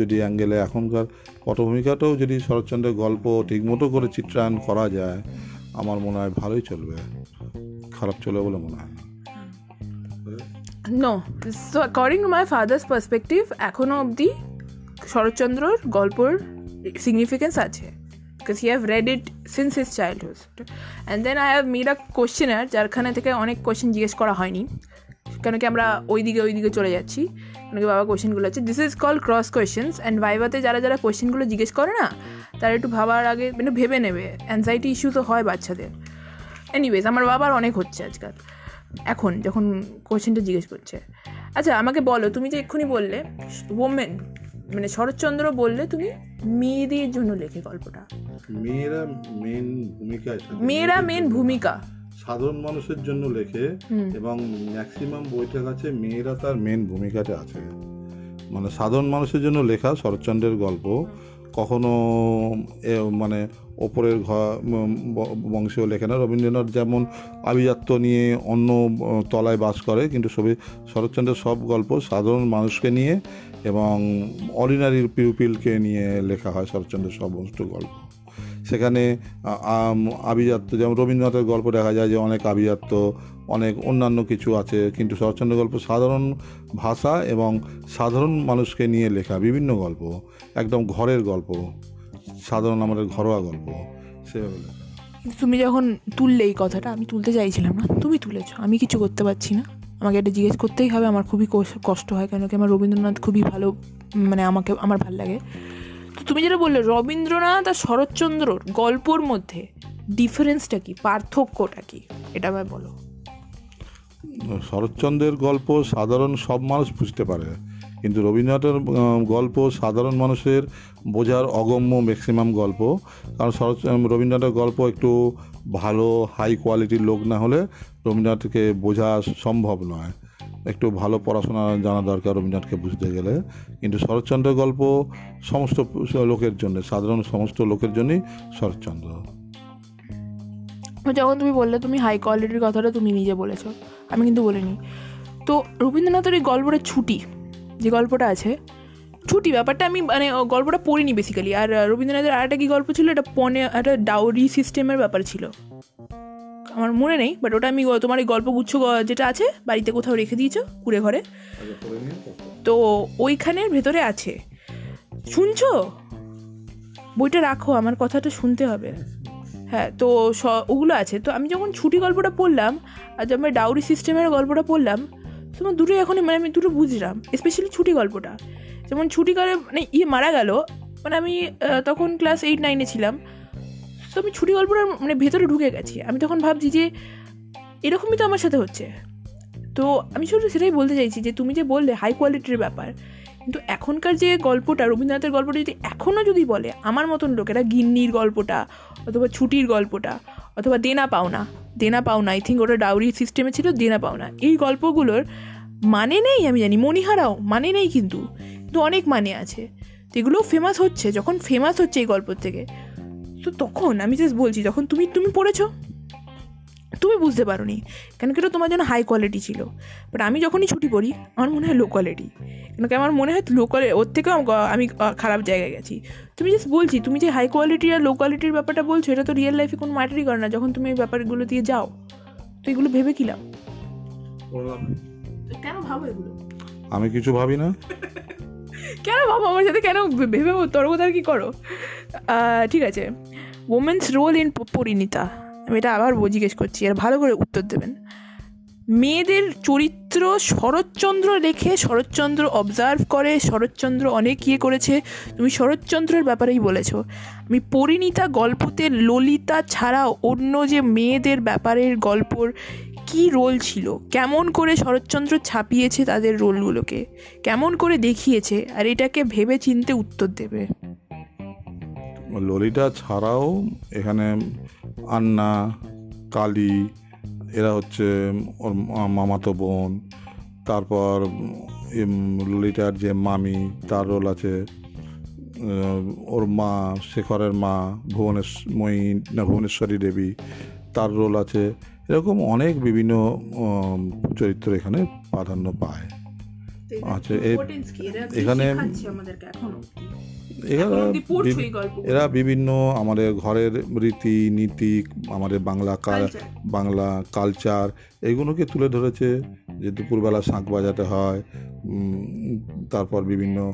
যদি অ্যাঙ্গেলে এখনকার পটভূমিকাটাও যদি শরৎচন্দ্রের গল্প ঠিকমতো করে চিত্রায়ন করা যায়, আমার মনে হয় ভালোই চলবে। খারাপ চলবে বলে মনে হয় no. So according to my father's perspective এখনও অবধি শরৎচন্দ্রর গল্পর সিগনিফিকেন্স আছে। Because he have read it since his childhood. And then I have made a questionnaire যারখানে থেকে অনেক কোয়েশ্চেন জিজ্ঞেস করা হয়নি কেন কি আমরা ওই দিকে ওই দিকে চলে যাচ্ছি কেন কি বাবা কোয়েশ্চেনগুলো আছে this is call cross questions and ভাইভাতে যারা যারা কোয়েশ্চেনগুলো জিজ্ঞেস করে না তারা একটু ভাবার আগে মানে ভেবে নেবে অ্যাংজাইটি ইস্যু তো হয় বাচ্চাদের এনিওয়েজ আমার বাবার অনেক হচ্ছে আজকাল এখন যখন কোয়েশ্চেনটা জিজ্ঞেস করছে আচ্ছা আমাকে বলো তুমি যে এক্ষুনি বললে ওমেন মানে শরৎচন্দ্র বললে তুমি মেয়েদের জন্য লেখে গল্পটা। মেয়েরা মেন ভূমিকা মেয়েরা মেন ভূমিকা। সাধারণ মানুষের জন্য লেখে এবং ম্যাক্সিমাম বইটার কাছে মেয়েরা তার মেন ভূমিকাতে আছে। মানে সাধারণ মানুষের জন্য লেখা শরৎচন্দ্রের গল্প কখনো এ মানে ওপরের ঘর বংশেও লেখে না। রবীন্দ্রনাথ যেমন আভিজাত্য নিয়ে অন্য তলায় বাস করে কিন্তু সবই শরৎচন্দ্রের সব গল্প সাধারণ মানুষকে নিয়ে এবং অর্ডিনারি পিউপিলকে নিয়ে লেখা হয় শরৎচন্দ্রের সমস্ত গল্প। সেখানে আভিজাত্য, যেমন রবীন্দ্রনাথের গল্প দেখা যায় যে অনেক আভিজাত্য, অনেক অন্যান্য কিছু আছে, কিন্তু শরৎচন্দ্র গল্প সাধারণ ভাষা এবং সাধারণ মানুষকে নিয়ে লেখা বিভিন্ন গল্প, একদম ঘরের গল্প, সাধারণ আমাদের ঘরোয়া গল্প, সেভাবে লেখা। তুমি যখন তুললে এই কথাটা, আমি তুলতে চাইছিলাম না। তুমি তুলেছ, আমি কিছু করতে পারছি না। আমাকে এটা জিজ্ঞেস করতেই হবে, আমার খুবই কষ- কষ্ট হয় কেন কি আমার রবীন্দ্রনাথ খুবই ভালো মানে আমাকে, আমার ভালো লাগে। তো তুমি যেটা বললে, রবীন্দ্রনাথ আর শরৎচন্দ্রর গল্পর মধ্যে ডিফারেন্সটা কি, পার্থক্যটা কি? এটা আমায় বলো। শরৎচন্দ্রের গল্প সাধারণ সব মানুষ বুঝতে পারে। কিন্তু রবীন্দ্রনাথের গল্প সাধারণ মানুষের বোঝার অগম্য ম্যাক্সিমাম গল্প। কারণ শরৎ রবীন্দ্রনাথের গল্প একটু ভালো হাই কোয়ালিটির লোক না হলে রবীন্দ্রনাথকে বোঝা সম্ভব নয়। একটু ভালো পড়াশোনা জানা দরকার রবীন্দ্রনাথকে বুঝতে গেলে। কিন্তু শরৎচন্দ্রের গল্প সমস্ত লোকের জন্য, সাধারণ সমস্ত লোকের জন্যই শরৎচন্দ্র। যখন তুমি বললে, তুমি হাই কোয়ালিটির কথাটা তুমি নিজে বলেছ। আমি কিন্তু বলিনি। তো রবীন্দ্রনাথের এই গল্পটা ছুটি। যে গল্পটা আছে, ছুটি ব্যাপারটা আমি মানে গল্পটা পড়িনি বেসিক্যালি আর রবীন্দ্রনাথের আরেকটা কি গল্প ছিল, এটা পনে, একটা ডাউরি সিস্টেমের ব্যাপার ছিল। আমার মনে নেই বাট ওটা আমি তোমার এই গল্পগুচ্ছ যেটা আছে, বাড়িতে কোথাও রেখে দিয়েছ, কুড়ে ঘরে। তো ওইখানের ভেতরে আছে। শুনছো? বইটা রাখো, আমার কথাটা শুনতে হবে। হ্যাঁ তো ওগুলো আছে। তো আমি যখন ছুটি গল্পটা পড়লাম, আর যখন ডাউরি সিস্টেমের গল্পটা পড়লাম তো আমার দুটোই এখনই মানে আমি দুটো বুঝলাম স্পেশালি ছুটি গল্পটা। যেমন ছুটি করে মানে ইয়ে মারা গেল মানে আমি তখন ক্লাস এইট নাইনে ছিলাম। তো আমি ছুটি গল্পটার মানে ভেতরে ঢুকে গেছি। আমি তখন ভাবছি যে, এরকমই তো আমার সাথে হচ্ছে। তো আমি শুধু সেটাই বলতে চাইছি যে, তুমি যে বললে হাই কোয়ালিটির ব্যাপার কিন্তু এখনকার যে গল্পটা, রবীন্দ্রনাথের গল্পটা যদি এখনও যদি বলে, আমার মতন লোকেরা গিন্নির গল্পটা অথবা ছুটির গল্পটা অথবা দেনা পাওনা দেনা পাওনা আই থিঙ্ক ওটা ডাউরি সিস্টেমে ছিল দেনা পাওনা। এই গল্পগুলোর মানে নেই আমি জানি, মণিহারাও মানে নেই কিন্তু কিন্তু অনেক মানে আছে। তো এগুলোও ফেমাস হচ্ছে, যখন ফেমাস হচ্ছে এই গল্প থেকে। তো তখন আমি জাস্ট বলছি, যখন তুমি তুমি পড়েছো? তুমি বুঝতে পারো নি কেন কি তোমার জন্য হাই কোয়ালিটি ছিল। বাট আমি যখনই ছুটি পড়ি আমার মনে হয় লো কোয়ালিটি কেন কি আমার মনে হয় লো কোয়ালিটি ওর থেকেও আমি খারাপ জায়গায় গেছি। তুমি জাস্ট বলছি তুমি যে হাই কোয়ালিটি আর লো কোয়ালিটির ব্যাপারটা বলছো এটা তো রিয়েল লাইফে কোনো ম্যাটারই করে না। যখন তুমি এই ব্যাপারগুলো দিয়ে যাও তো এগুলো ভেবে কিলাম কেন ভাবো এগুলো? আমি কিছু ভাবি না। কেন ভাবো আমার সাথে? কেন ভেবে তর্কতার কি করো? ঠিক আছে। Women's role in Parineeta. আমি এটা আবার জিজ্ঞেস করছি আর ভালো করে উত্তর দেবেন। মেয়েদের চরিত্র শরৎচন্দ্র লেখে শরৎচন্দ্র অবজার্ভ করে, শরৎচন্দ্র অনেক ইয়ে করেছে। তুমি শরৎচন্দ্রের ব্যাপারেই বলেছ। আমি পরিণীতা গল্পতে ললিতা ছাড়া অন্য যে মেয়েদের ব্যাপারের গল্পর কি রোল ছিল? কেমন করে শরৎচন্দ্র ছাপিয়েছে তাদের রোলগুলোকে কেমন করে দেখিয়েছে? আর এটাকে ভেবে চিনতে উত্তর দেবে। ললিতা ছাড়াও এখানে আন্না কালী এরা হচ্ছে ওর মামাতো বোন। তারপর ললিতার যে মামি তার রোল আছে ওর মা শেখরের মা ভুবনেশ্বময়ী না ভুবনেশ্বরী দেবী তার রোল আছে। এরকম অনেক বিভিন্ন চরিত্র এখানে প্রাধান্য পায়। আচ্ছা, এখানে- এরা এরা বিভিন্ন আমাদের ঘরের রীতি নীতি আমাদের বাংলা বাংলা কালচার এগুলোকে তুলে ধরেছে যে দুপুরবেলা শাঁখ বাজাতে হয় তারপর বিভিন্ন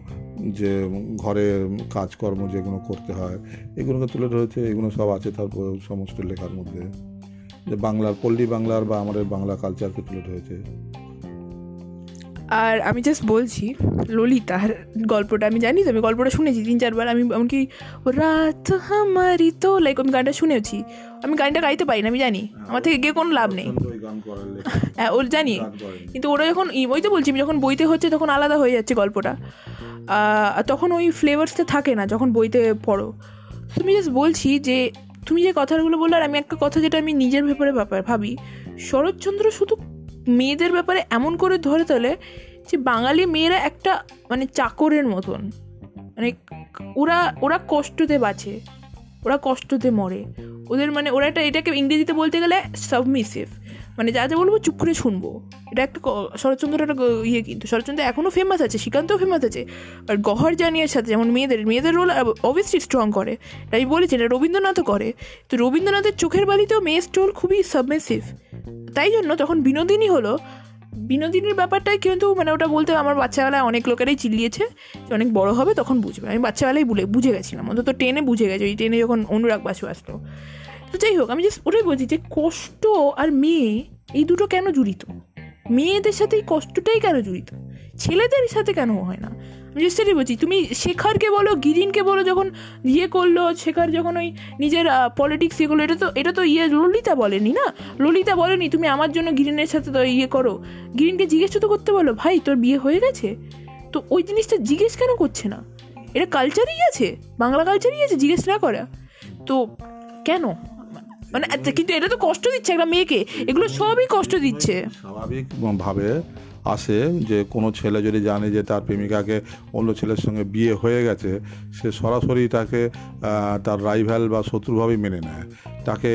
যে ঘরের কাজকর্ম যেগুলো করতে হয় এগুলোকে তুলে ধরেছে এগুলো সব আছে তারপর সমস্ত লেখার মধ্যে। যে বাংলার পল্লী বাংলার বা আমাদের বাংলা কালচারকে তুলে ধরেছে। আর আমি জাস্ট বলছি ললিতার গল্পটা আমি জানি তো আমি গল্পটা শুনেছি তিন চারবার। আমি এমনকি ও রাত হামারি তো লাইক আমি গানটা শুনেছি। আমি গানটা গাইতে পারি না আমি জানি। আমার থেকে গিয়ে কোনো লাভ নেই। [LAUGHS] হ্যাঁ ওর জানি। কিন্তু ওরা যখন ওই তো বলছি যখন বইতে হচ্ছে তখন আলাদা হয়ে যাচ্ছে গল্পটা। তখন ওই ফ্লেভার্সটা থাকে না যখন বইতে পড়ো। তুমি জাস্ট বলছি যে তুমি যে কথাগুলো বললে আর আমি একটা কথা যেটা আমি নিজের ব্যাপারে ভাবি শরৎচন্দ্র শুধু মেয়েদের ব্যাপারে এমন করে ধরে তোলে যে বাঙালি মেয়েরা একটা মানে চাকরের মতন। মানে ওরা ওরা কষ্টতে বাঁচে, ওরা কষ্টতে মরে। ওদের মানে ওরা একটা, এটাকে ইংরেজিতে বলতে গেলে সাবমিসিভ মানে যা যা বলব চুপ করে শুনব। এটা একটা শরৎচন্দ্র একটা ইয়ে কিন্তু। শরৎচন্দ্র এখনও ফেমাস আছে, শ্রীকান্তও ফেমাস আছে। আর গহর জানিয়ার সাথে যেমন মেয়েদের মেয়েদের রোল অবভিয়াসলি স্ট্রং করে। এটা আমি বলেছি, এটা রবীন্দ্রনাথও করে। তো রবীন্দ্রনাথের চোখের বালিতেও মেয়ের রোল খুবই সাবমিসিভ তাই জন্য তখন বিনোদিনী হলো, বিনোদিনীর ব্যাপারটাই কিন্তু মানে ওটা বলতে আমার বাচ্চাবেলায় অনেক লোকেরাই চিল্লিয়েছে যে অনেক বড় হবে তখন বুঝবে। আমি বাচ্চাবেলায় বলে বুঝে গেছিলাম, অন্তত টেনে বুঝে গেছে, ওই ট্রেনে যখন অনুরাগ বাসু আসলো। তো যাই হোক, আমি জাস্ট ওটাই বলছি যে কষ্ট আর মেয়ে এই দুটো কেন জড়িত? মেয়েদের সাথে এই কষ্টটাই কেন জড়িত? ছেলেদের সাথে কেন হয় না? আমি সেটাই বলছি, তুমি শেখারকে বলো, গিরিনকে বলো, যখন ইয়ে করল, শেখার যখন ওই নিজের পলিটিক্স ইয়ে করল, এটা তো এটা তো ইয়ে ললিতা বলেনি না? ললিতা বলেনি, তুমি আমার জন্য গিরিনের সাথে তো ইয়ে করো। গিরিনকে জিজ্ঞেস তো করতে বলো, ভাই, তোর বিয়ে হয়ে গেছে? তো ওই জিনিসটা জিজ্ঞেস কেন করছে না? এটা কালচারই আছে, বাংলা কালচারই আছে, জিজ্ঞেস না করা। তো কেন? মানে কিন্তু এটা তো কষ্ট দিচ্ছে একটা মেয়েকে। এগুলো সবই কষ্ট দিচ্ছে। স্বাভাবিকভাবে আসে যে কোনো ছেলে যদি জানে যে তার প্রেমিকাকে অন্য ছেলের সঙ্গে বিয়ে হয়ে গেছে, সে সরাসরি তাকে তার রাইভাল বা শত্রুভাবেই মেনে নেয়। তাকে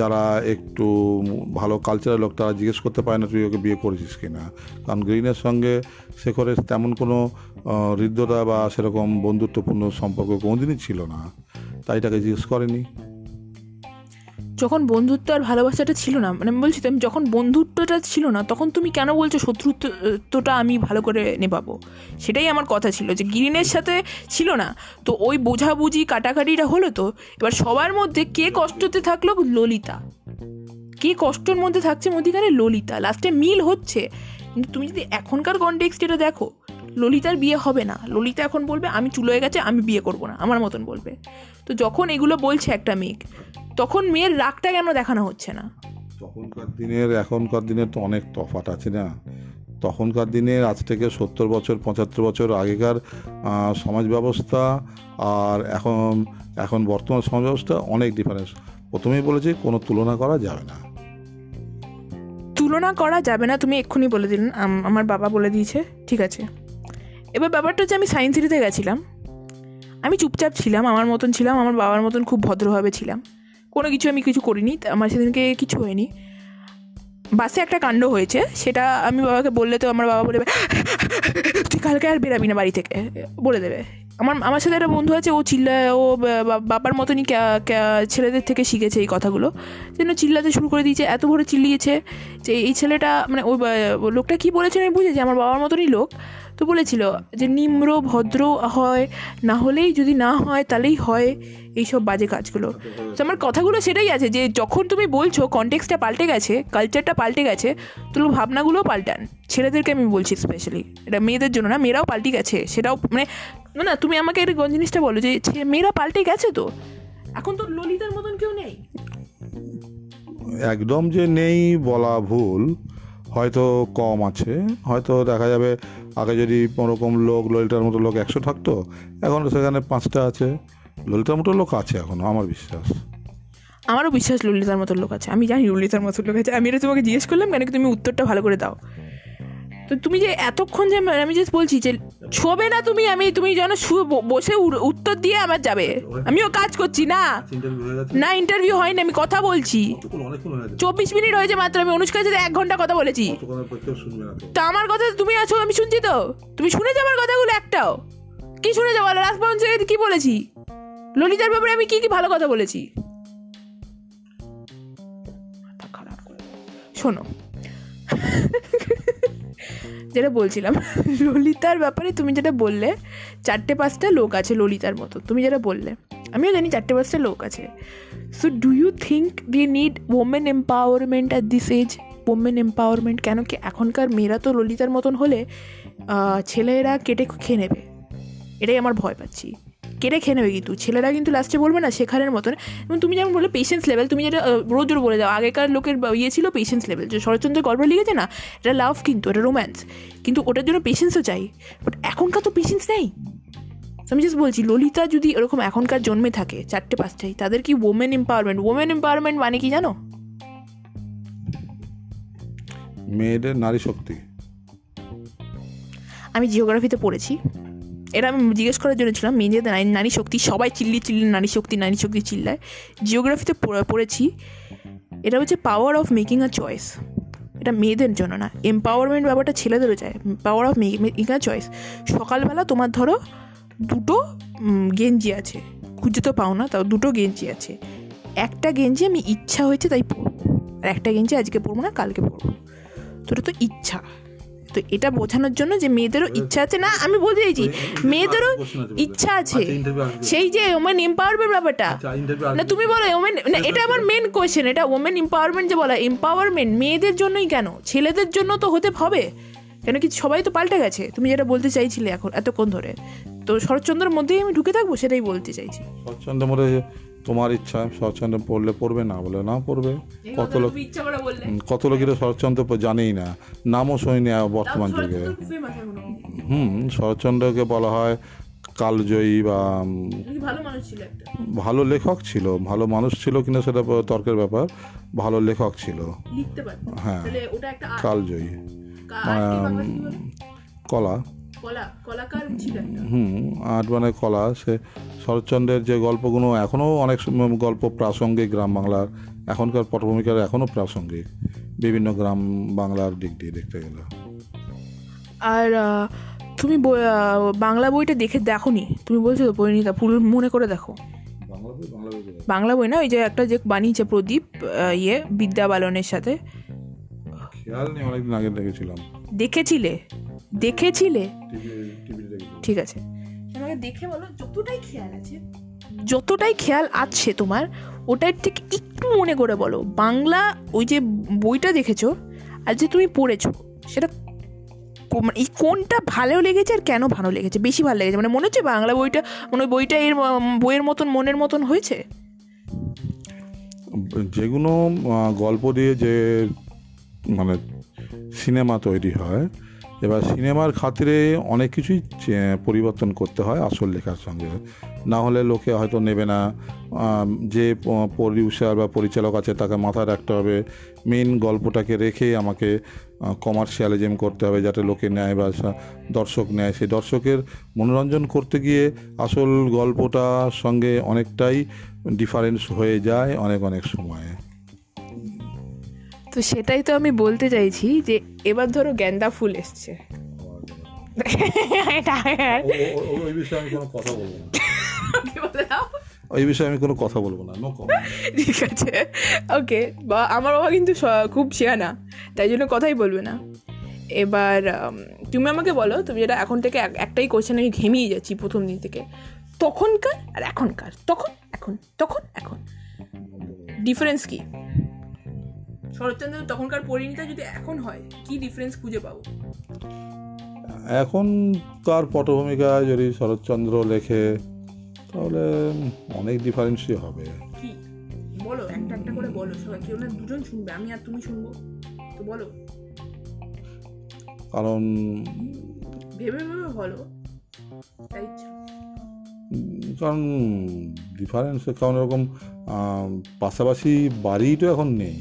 যারা একটু ভালো কালচারের লোক, তারা জিজ্ঞেস করতে পারে না, তুই ওকে বিয়ে করেছিস কি না কারণ গ্রিনের সঙ্গে শেখরের তেমন কোনো হৃদ্যতা বা সেরকম বন্ধুত্বপূর্ণ সম্পর্ক কোনোদিনই ছিল না। তাই তাকে জিজ্ঞেস করেনি। যখন বন্ধুত্ব আর ভালোবাসাটা ছিল না মানে আমি বলছি তো, আমি যখন বন্ধুত্বটা ছিল না, তখন তুমি কেন বলছো শত্রুত্বটা আমি ভালো করে নেবাবো? সেটাই আমার কথা ছিল যে গিরিনের সাথে ছিল না। তো ওই বোঝাবুঝি কাটাকাটিটা হলো তো, এবার সবার মধ্যে কে কষ্টতে থাকল? ললিতা। কে কষ্টর মধ্যে থাকছে মধ্যিখানে? ললিতা। লাস্টে মিল হচ্ছে। কিন্তু তুমি যদি এখনকার কনটেক্সট এটা দেখো ললিতার বিয়ে হবে না। ললিতা এখন বলবে আমি চুলো হয়ে গেছে আমি বিয়ে করব না। আমার মতন বলবে। তো যখন এগুলো বলছে একটা মেয়ে তখন মেয়ের রাগটা কেন দেখানো হচ্ছে না? তখনকার দিনের এখনকার দিনের তো অনেক তফাৎ আছে না? তখনকার দিনে আজ থেকে সত্তর বছর পঁচাত্তর বছর আগেকার সমাজ ব্যবস্থা আর এখন এখন বর্তমান সমাজ ব্যবস্থা অনেক ডিফারেন্স প্রথমেই বলেছি কোনো তুলনা করা যাবে না। তুলনা করা যাবে না তুমি এক্ষুনি বলে দিলেন আমার বাবা বলে দিয়েছে ঠিক আছে? এবার ব্যাপারটা হচ্ছে আমি সায়েন্স সিটিতে গেছিলাম। আমি চুপচাপ ছিলাম, আমার মতন ছিলাম, আমার বাবার মতন খুব ভদ্রভাবে ছিলাম। কোনো কিছু আমি কিছু করিনি আমার সেদিনকে কিছু হয়নি। বাসে একটা কাণ্ড হয়েছে, সেটা আমি বাবাকে বললে তো আমার বাবা বলে, তুই কালকে আর বেরাবি না বাড়ি থেকে, বলে দেবে। আমার আমার সাথে একটা বন্ধু আছে, ও চিল্লা, ও বাবার মতনই ছেলেদের থেকে শিখেছে এই কথাগুলো। যেন চিল্লাতে শুরু করে দিয়েছে, এত ভোরে চিল্লিয়েছে যে এই ছেলেটা মানে ওই লোকটা কি বলেছে আমি বুঝেছি, আমার বাবার মতনই লোক। তো বলেছিল যে নিম্র, ভদ্র হয়, না হলেই যদি না হয় তাহলেই হয় এইসব বাজে কাজগুলো। তো আমার কথাগুলো সেটাই আছে যে যখন তুমি বলছো কনটেক্সটটা পাল্টে গেছে কালচারটা পাল্টে গেছে তো ভাবনাগুলোও পাল্টান। ছেলেদেরকে আমি বলছি স্পেশালি এটা মেয়েদের জন্য না, মেয়েরাও পাল্টে গেছে। সেটাও মানে না তুমি আমাকে এটা জিনিসটা বলো যে মেয়েরা পাল্টে গেছে তো? এখন তো ললিতার মতন কেউ নেই। একদম যে নেই বলা ভুল, হয়তো কম আছে, হয়তো দেখা যাবে আগে যদি ওরকম লোক, ললিতার মতো লোক একশো থাকতো, এখন সেখানে পাঁচটা আছে। ললিতার মতো লোক আছে এখন, আমার বিশ্বাস। আমারও বিশ্বাস ললিতার মতো লোক আছে। আমি জানি ললিতার মতো লোক আছে। আমি এটা তোমাকে জিজ্ঞেস করলাম কেন তুমি উত্তরটা ভালো করে দাও। তো তুমি যে এতক্ষণ যে আমি জাস্ট বলছি যে ছোবে না তুমি, আমি তুমি যেন বসে উত্তর দিয়ে আমার যাবে। আমিও কাজ করছি, না। না ইন্টারভিউ হয়নি, আমি কথা বলছি। চব্বিশ মিনিট হয়েছে মাত্র, আমি অনুষ্কার সাথে এক ঘণ্টা কথা বলেছি। তো আমার কথা তুমি আছো, আমি শুনছি তো। তুমি শুনেছো আমার কথাগুলো একটাও? কি শুনেছো বলো? লাস্ট পর্যন্ত কি বলেছি? ললিতার ব্যাপারে আমি কি কি ভালো কথা বলেছি? শোনো। [LAUGHS] যেটা বলছিলাম, ললিতার ব্যাপারে তুমি যেটা বললে, চারটে পাঁচটা লোক আছে ললিতার মতো, তুমি যেটা বললে, আমিও জানি চারটে পাঁচটা লোক আছে। So do you think we need women empowerment at this age women empowerment কেন কি এখনকার মেয়েরা তো ললিতার মতন হলে ছেলেরা কেটে খেয়ে নেবে? এটাই আমার ভয় পাচ্ছি। কেটে খেয়ে নেবে কিন্তু। ছেলেরা কিন্তু লাস্টে বলবে না শেখারের মতন। এবং তুমি যেমন বললে পেশেন্স লেভেল তুমি যেটা রোজ রোজ বলে যাও আগেকার লোকের ইয়ে ছিল পেশেন্স লেভেল যে শরৎচন্দ্রের গল্প লিখেছে না এটা লাভ কিন্তু এটা রোম্যান্স কিন্তু ওটার জন্য পেশেন্সও চাই। বাট এখনকার তো পেশেন্স নেই। আমি জাস্ট বলছি ললিতা যদি এরকম এখনকার জন্মে থাকে চারটে পাঁচটাই তাদের কি ওমেন এম্পাওয়ারমেন্ট ওমেন এম্পাওয়ারমেন্ট মানে কি জানো? মেয়েদের নারী শক্তি। আমি জিওগ্রাফিতে পড়েছি। এটা আমি জিজ্ঞেস করার জন্য ছিলাম, মেয়েদের নারী নারী শক্তি, সবাই চিল্লি চিল্লি নারী শক্তি নারী শক্তি চিল্লায়। জিওগ্রাফিতে পড়েছি। এটা হচ্ছে power of making a choice এটা মেয়েদের জন্য না এম্পাওয়ারমেন্ট ব্যাপারটা ছেলেদেরও চায় power of making a choice সকালবেলা তোমার ধরো দুটো গেঞ্জি আছে। খুঁজে তো পাও না, তাও দুটো গেঞ্জি আছে। একটা গেঞ্জি আমি ইচ্ছা হয়েছে তাই পরবো। আর একটা গেঞ্জি আজকে পরবো না, কালকে পরবো। তোটা তো ইচ্ছা। তো এটা বোঝানোর জন্য যে মেয়েদেরও ইচ্ছা আছে না আমি বলতে চাইছি মেয়েদেরও ইচ্ছা আছে। সেই যে ওমেন এম্পাওয়ারমেন্ট ব্যাপারটা না তুমি বলো ওমেন না এটা আমার মেন কোয়েশ্চেন এটা ওমেন এম্পাওয়ারমেন্ট যে বলা এম্পাওয়ারমেন্ট মেয়েদের জন্যই কেন? ছেলেদের জন্য তো হতে হবে। কেন কি সবাই তো পাল্টে গেছে? তুমি যেটা বলতে চাইছিলে এখন এতক্ষণ ধরে। তো শরৎচন্দ্রের মধ্যেই আমি ঢুকে থাকব সেটাই বলতে চাইছি। শরৎচন্দ্র মধ্যে তোমার ইচ্ছা শরৎচন্দ্র পড়লে পড়বে না বলে না পড়বে। কত লোক কত লোকের শরৎচন্দ্র জানেই না। নামও শুনিনি আর বর্তমান যুগে। হুম শরৎচন্দ্রকে বলা হয় কালজয়ী বা ভালো লেখক ছিল ভালো মানুষ ছিল কিনা সেটা তর্কের ব্যাপার। ভালো লেখক ছিল। হ্যাঁ কালজয়ী। বলে? কলা। কলা কলাকার ছিল হুম আট মানে কলা সে শরৎচন্দ্রের যে গল্পগুলো এখনও অনেক গল্প প্রাসঙ্গিক গ্রাম বাংলার এখনকার পটভূমিকার এখনও প্রাসঙ্গিক। বিভিন্ন গ্রাম বাংলার দিক দিয়ে দেখতে গেলে। আর তুমি বই- বাংলা বইটা দেখে দেখোনি? তুমি বলছো তো পরিণীতা পুরো মনে করে দেখো। বাংলা বই বাংলা বই বাংলা বই না ওই যে একটা যে বানিয়েছে প্রদীপ ইয়ে বিদ্যা বালনের সাথে। খেয়াল নেই অনেকদিন আগে দেখেছিলাম। দেখেছিলে? দেখেছিলে? ঠিক আছে। আমাকে দেখে বলো যতটাই খেয়াল আছে। যতটাই খেয়াল আছে তোমার ওটার থেকে একটু মনে করে বলো। বাংলা ওই যে বইটা দেখেছ আর যে তুমি পড়েছো সেটা মানে এই কোনটা ভালো লেগেছে আর কেন ভালো লেগেছে? বেশি ভালো লেগেছে। মানে মনে হচ্ছে বাংলা বইটা মানে ওই বইটা এর বইয়ের মতন মনের মতন হয়েছে? যেগুলো গল্প দিয়ে যে মানে সিনেমা তৈরি হয়। এবার সিনেমার খাতিরে অনেক কিছুই পরিবর্তন করতে হয় আসল লেখার সঙ্গে। না হলে লোকে হয়তো নেবে না। যে প্রডিউসার বা পরিচালক আছে তাকে মাথায় রাখতে হবে। মেন গল্পটাকে রেখে আমাকে কমার্শিয়ালিজম করতে হবে যাতে লোকে নেয় বা দর্শক নেয়। সেই দর্শকের মনোরঞ্জন করতে গিয়ে আসল গল্পটার সঙ্গে অনেকটাই ডিফারেন্স হয়ে যায় অনেক অনেক সময়ে। তো সেটাই তো আমি বলতে চাইছি যে এবার ধরো গেন্দা ফুল এসছে। ওই বিষয়ে আমি কোনো কথা বলব না? ওই বিষয়ে আমি কোনো কথা বলব না ঠিক আছে। ওকে বা আমার বাবা কিন্তু খুব শেয়ানা তাই জন্য কথাই বলবে না। এবার তুমি আমাকে বলো তুমি যেটা এখন থেকে একটাই কোশ্চেন আমি ঘেমিয়ে যাচ্ছি প্রথম দিন থেকে। তখনকার আর এখনকার? তখন এখন তখন এখন। ডিফারেন্স কি? শরৎচন্দ্র তখনকার পরিণীতা যদি এখন হয় কি ডিফারেন্স খুঁজে পাবো? এখন তার পটভূমিকা যদি শরৎচন্দ্র লেখে তাহলে অনেক ডিফারেন্সই হবে। কি? বলো একটা একটা করে বলো সবাই কেউ না দুজন শুনবে আমি আর তুমি শুনব তো বলো। কারণ ভেবে ভেবে বলো তাই কারণ ডিফারেন্স কারণ এরকম পাশাপাশি বাড়ি তো এখন নেই।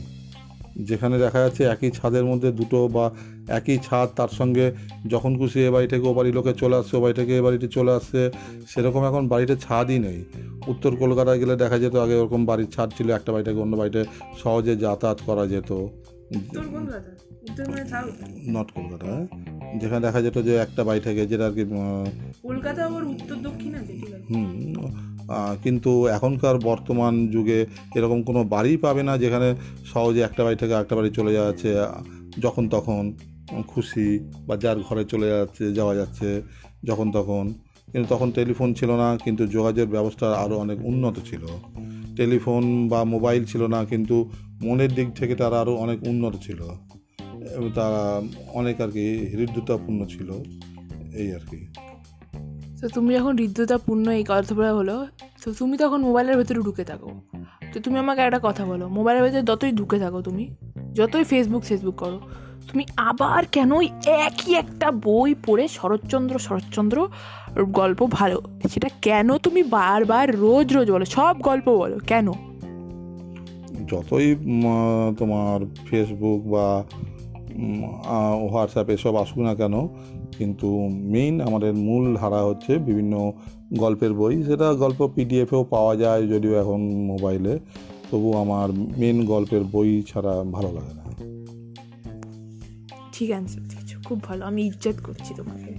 যেখানে দেখা যাচ্ছে একই ছাদের মধ্যে দুটো বা একই ছাদ তার সঙ্গে যখন খুশি এ বাড়ি থেকে ও বাড়ির লোকে চলে আসছে ও বাড়ি থেকে এ বাড়িতে চলে আসছে সেরকম এখন বাড়িতে ছাদই নেই। উত্তর কলকাতায় গেলে দেখা যেত আগে ওরকম বাড়ির ছাদ ছিল একটা বাড়ি থেকে অন্য বাড়িতে সহজে যাতায়াত করা যেত। উত্তর কলকাতা? মানে নর্থ কলকাতায় যেখানে দেখা যেত যে একটা বাড়ি থেকে যেটা আর কি কলকাতা আবার উত্তর দক্ষিণ আছে হুম কিন্তু এখনকার বর্তমান যুগে এরকম কোনো বাড়ি পাবে না যেখানে সহজে একটা বাড়ি থেকে একটা বাড়ি চলে যাচ্ছে, যখন তখন খুশি বা যার ঘরে চলে যাচ্ছে, যাওয়া যাচ্ছে, যখন তখন। কিন্তু তখন টেলিফোন ছিল না, কিন্তু যোগাযোগ ব্যবস্থা আরও অনেক উন্নত ছিল। টেলিফোন বা মোবাইল ছিল না, কিন্তু মনের দিক থেকে তারা আরও অনেক উন্নত ছিল। তারা অনেক আর কি হৃদ্যতাপূর্ণ ছিল, এই আর কি। তো তুমি যখন হৃদ্যতাপূর্ণ এই কথাটা হলো, তো তুমি তখন মোবাইলের ভেতরে ঢুকে থাকো। তো তুমি আমাকে একটা কথা বলো, মোবাইলের ভেতরে যতই ঢুকে থাকো তুমি, যতই ফেসবুক ফেসবুক করো, তুমি আবার কেন একই একটা বই পড়ে শরৎচন্দ্র শরৎচন্দ্র গল্প ভালো? সেটা কেন তুমি বারবার রোজ রোজ বলো, সব গল্প বলো, কেন? যতই তোমার ফেসবুক বা হোয়াটসঅ্যাপ এসব আসুক না কেন কিন্তু মেইন আমাদের মূল ধারা হচ্ছে বিভিন্ন গল্পের বই। সেটা গল্প পিডিএফেও পাওয়া যায় যদিও এখন মোবাইলে তবু আমার মেন গল্পের বই ছাড়া ভালো লাগে না। ঠিক আছে খুব ভালো। আমি ইজ্জত করছি তোমাকে।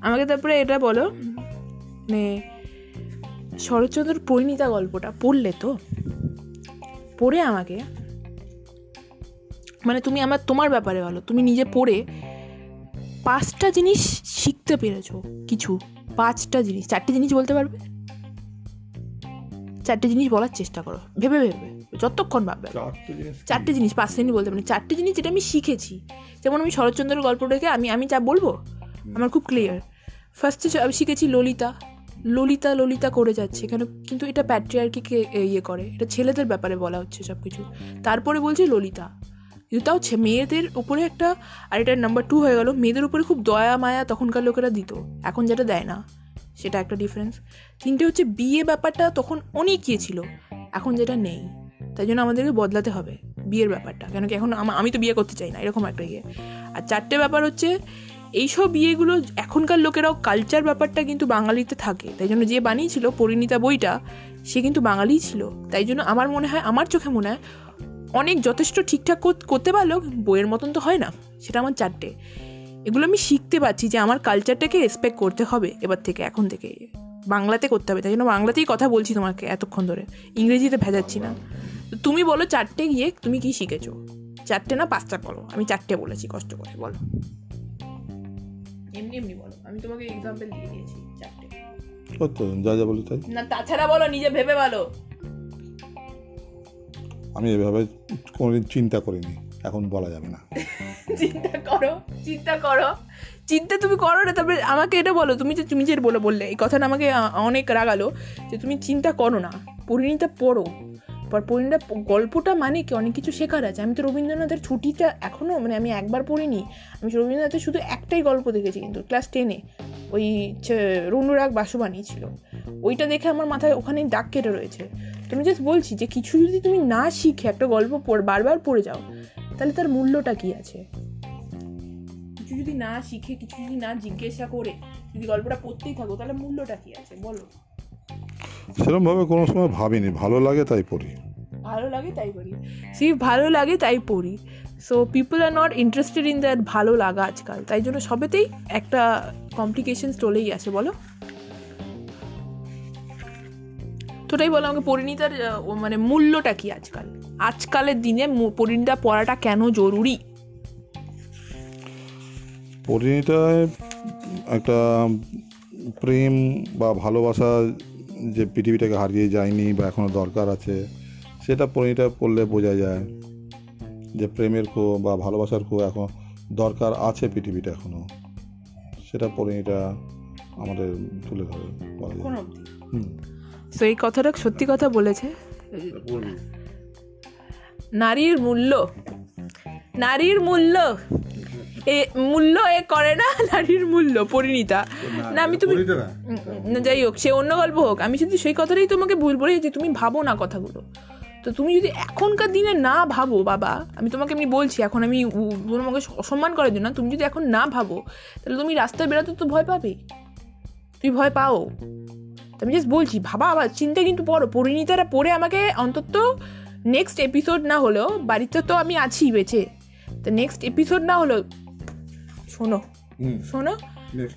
আমাকে তারপরে এটা বলো মানে শরৎচন্দ্র পরিণীতা গল্পটা পড়লে তো? পড়ে আমাকে? মানে তুমি আমার, তোমার ব্যাপারে বলো। তুমি নিজে পড়ে পাঁচটা জিনিস শিখতে পেরেছ কিছু পাঁচটা জিনিস চারটে জিনিস বলতে পারবে? চারটে জিনিস বলার চেষ্টা করো ভেবে ভেবে যতক্ষণ ভাববে। চারটে জিনিস জিনিস পাঁচ শ্রেণি বলতে পারি চারটে জিনিস যেটা আমি শিখেছি যেমন আমি শরৎচন্দ্রের গল্পটাকে আমি আমি যা বলব আমার খুব ক্লিয়ার ফার্স্টে আমি শিখেছি ললিতা ললিতা ললিতা করে যাচ্ছে কেন কিন্তু এটা প্যাট্রিয়ার্কিকে ইয়ে করে এটা ছেলেদের ব্যাপারে বলা হচ্ছে সব কিছু তারপরে বলছে ললিতা। কিন্তু তাও মেয়েদের উপরে একটা, আর এটা নাম্বার টু হয়ে গেল, মেয়েদের উপরে খুব দয়া, মায়া তখনকার লোকেরা দিত। এখন যেটা দেয় না, সেটা একটা ডিফারেন্স তিনটে হচ্ছে, বিয়ে ব্যাপারটা তখন অনেক ইয়ে ছিল, এখন যেটা নেই। তাই জন্য আমাদেরকে বদলাতে হবে, বিয়ের ব্যাপারটা। কেন কি এখন আমি তো বিয়ে করতে চাই না, এরকম একটা ইয়ে। আর চারটে ব্যাপার হচ্ছে, এইসব বিয়েগুলো এখনকার লোকেরাও কালচার ব্যাপারটা কিন্তু বাঙালিতে থাকে। তাই জন্য যে বানিয়েছিল পরিণীতা বইটা, সে কিন্তু বাঙালিই ছিল। তাই জন্য আমার মনে হয়, আমার চোখে মনে হয় অনেক যথেষ্ট ঠিকঠাক করতে পারলেও বইয়ের মতন তো হয় না। সেটা আমার চারটে। এগুলো আমি শিখতে পারছি যে আমার কালচারটাকে রেসপেক্ট করতে হবে এবার থেকে এখন থেকে। বাংলাতে করতে হবে তাই জন্য বাংলাতেই কথা বলছি তোমাকে এতক্ষণ ধরে। ইংরেজিতে ভেজাচ্ছি না। তো তুমি বলো চারটে গিয়ে তুমি কি শিখেছো? চারটে না পাঁচটা বলো। আমি চারটে বলেছি কষ্ট করে বলো। এমনি এমনি বলো। আমি তোমাকে এক্সাম্পল দিয়ে দিয়েছি চারটে। যা যা বলি তাই। না তাছাড়া বলো নিজে ভেবে বলো। আমি এভাবে কোনোদিন চিন্তা করিনি, এখন বলা যাবে না। চিন্তা করো চিন্তা করো। চিন্তা তুমি করো না, তারপরে আমাকে এটা বলো, তুমি যে তুমি যে বলে বললে, এই কথাটা আমাকে অনেক রাগালো যে তুমি চিন্তা করো না, পরিণীতা পড়ো। পর পরিণীতা গল্পটা মানে কি? অনেক কিছু শেখার আছে। আমি তো রবীন্দ্রনাথের ছুটিটা এখনও মানে আমি একবার পড়িনি। আমি রবীন্দ্রনাথের শুধু একটাই গল্প দেখেছি কিন্তু, ক্লাস টেনে। ওই রনুরাগ বাসবাণী ছিল। ওইটা দেখে আমার মাথায় ওখানেই দাগ কেটে রয়েছে। তুমি জাস্ট বলছি যে কিছু যদি তুমি না শিখে একটা গল্প পড় বারবার পড়ে যাও তাহলে তার মূল্যটা কি আছে? কিছু যদি না শিখে কিছু যদি না জিজ্ঞাসা করে যদি গল্পটা পড়তেই থাকো তাহলে মূল্যটা কি আছে? বলো। সেরকমভাবে কোনো সময় ভাবিনি। ভালো লাগে তাই পড়ি। ভালো লাগে তাই পড়ি। সেই ভালো লাগে তাই পড়ি। So people are not interested in that ভালো লাগা আজকাল। তাই জন্য সবেতেই একটা কমপ্লিকেশন চলেই আছে বলো? তোটাই বলো আমাকে পরিণীতার মানে মূল্যটা কি আজকাল আজকালের দিনে পরিণীতা পড়াটা কেন জরুরি পরিণীতায় একটা প্রেম বা ভালোবাসা যে পৃথিবীটাকে হারিয়ে যায়নি বা এখনও দরকার আছে সেটা পরিণীতা পড়লে বোঝা যায় যে প্রেমের খো বা ভালোবাসার খো এখন দরকার আছে পৃথিবীটা এখনও সেটা পরিণীতা আমাদের তুলে ধরে। হুম। তো এই কথাটা সত্যি কথা বলেছে? নারীর মূল্য। নারীর মূল্য। এ মূল্য এ করে না [LAUGHS] নারীর মূল্য পরিণীতা। না আমি তুমি না। যাই হোক সে অন্য গল্প হোক আমি শুধু সেই কথাটাই তোমাকে ভুল বলে যে তুমি ভাবো না কথাগুলো। তো তুমি যদি এখনকার দিনে না ভাবো বাবা আমি তোমাকে আমি বলছি এখন আমি তোমাকে অসম্মান করার জন্য তুমি যদি এখন না ভাবো তাহলে তুমি রাস্তায় বেরোতে তো ভয় পাবে। তুই ভয় পাও। আমি জাস্ট বলছি ভাবা আবার চিন্তা কিন্তু পড়ো পরিণীতারা পড়ে আমাকে অন্তত নেক্সট এপিসোড না হলেও বাড়িতে তো আমি আছি বেঁচে। তো নেক্সট এপিসোড না হলেও শোনো শোনো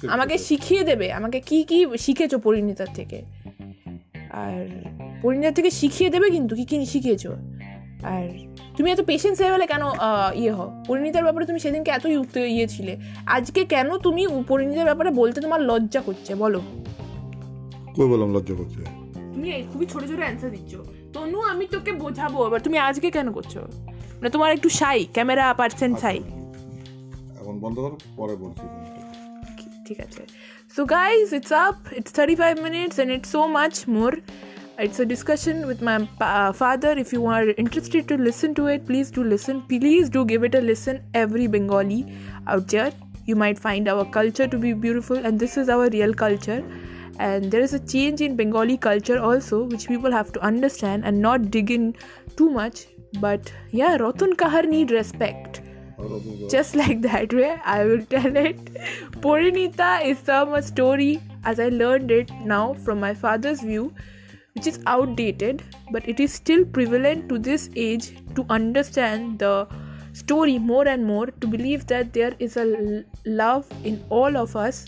আমাকে শিখিয়ে দেবে আমাকে কি কি শিখেছো পরিণীতার থেকে। আর পরিণীতার থেকে শিখিয়ে দেবে কিন্তু কি কি শিখিয়েছো আর তুমি এত পেশেন্স লেভেলে কেন ইয়ে হও? পরিণীতার ব্যাপারে তুমি সেদিনকে এতই উত্তে ইয়ে ছিলে আজকে কেন তুমি পরিণীতার ব্যাপারে বলতে তোমার লজ্জা করছে বলো। কই বললাম লজ্জা করছে তুমি এই খুবই ছোট ছোট অ্যান্সার দিচ্ছ তনু আমি তোকে বোঝাবো এবার তুমি আজকে কেন করছ মানে তোমার একটু সাই ক্যামেরা পার্সেন্ট সাই এখন বন্ধ করো পরে বলছি ঠিক আছে so guys it's up it's 35 minutes and it's so much more it's a discussion with my uh, father if you are interested to listen to it please do listen please do give it a listen every bengali out there you might find our culture to be beautiful and this is our real culture and there is a change in bengali culture also which people have to understand and not dig in too much. But yeah rotun kahar need respect. Just like that [LAUGHS] way i will tell it. Porinita is some a story as i learned it now from my father's view which is outdated but it is still prevalent to this age to understand the story more and more to believe that there is a love in all of us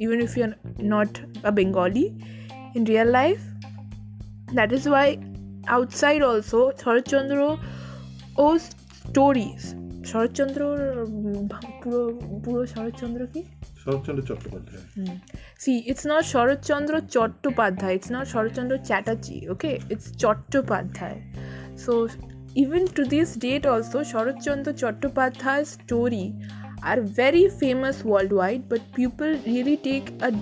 even if you're not a bengali in real life that is why outside also Chandra owes stories শরৎচন্দ্রর উম, পুরো পুরো শরৎচন্দ্র কি Saratchandra Chattopadhyay See, it's not Sharotchandra Chattopadhyay. It's not Sharotchandra Chatterjee. Okay, it's Chattopadhyay. So even to this date, also Sharotchandra Chattopadhyay's story are very famous worldwide. But people really take a,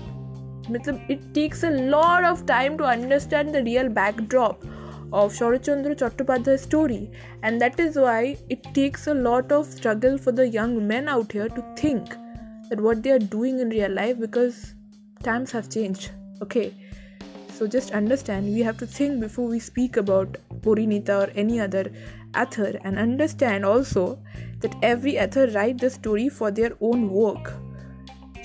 it takes a lot of time to understand the real backdrop of Sharotchandra Chattopadhyay's story, and that is why it takes a lot of struggle for the young men out here to think that what they are doing in real life because times have changed okay so just understand we have to think before we speak about Porinita or any other author and understand also that every author write the story for their own work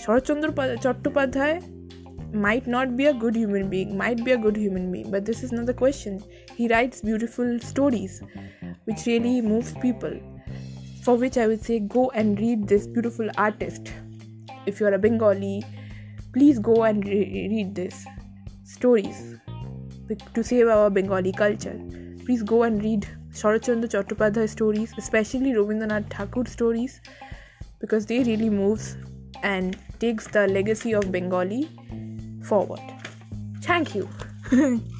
Sharachandra Chattopadhyay might not be a good human being might be a good human being but this is not the question he writes beautiful stories which really moves people for which I would say go and read this beautiful artist. If you are a Bengali, please go and re- read this stories to save our Bengali culture. Please go and read Sharachandra Chattopadhyay stories, especially Rabindranath Thakur stories, because they really moves and takes the legacy of Bengali forward. Thank you. [LAUGHS]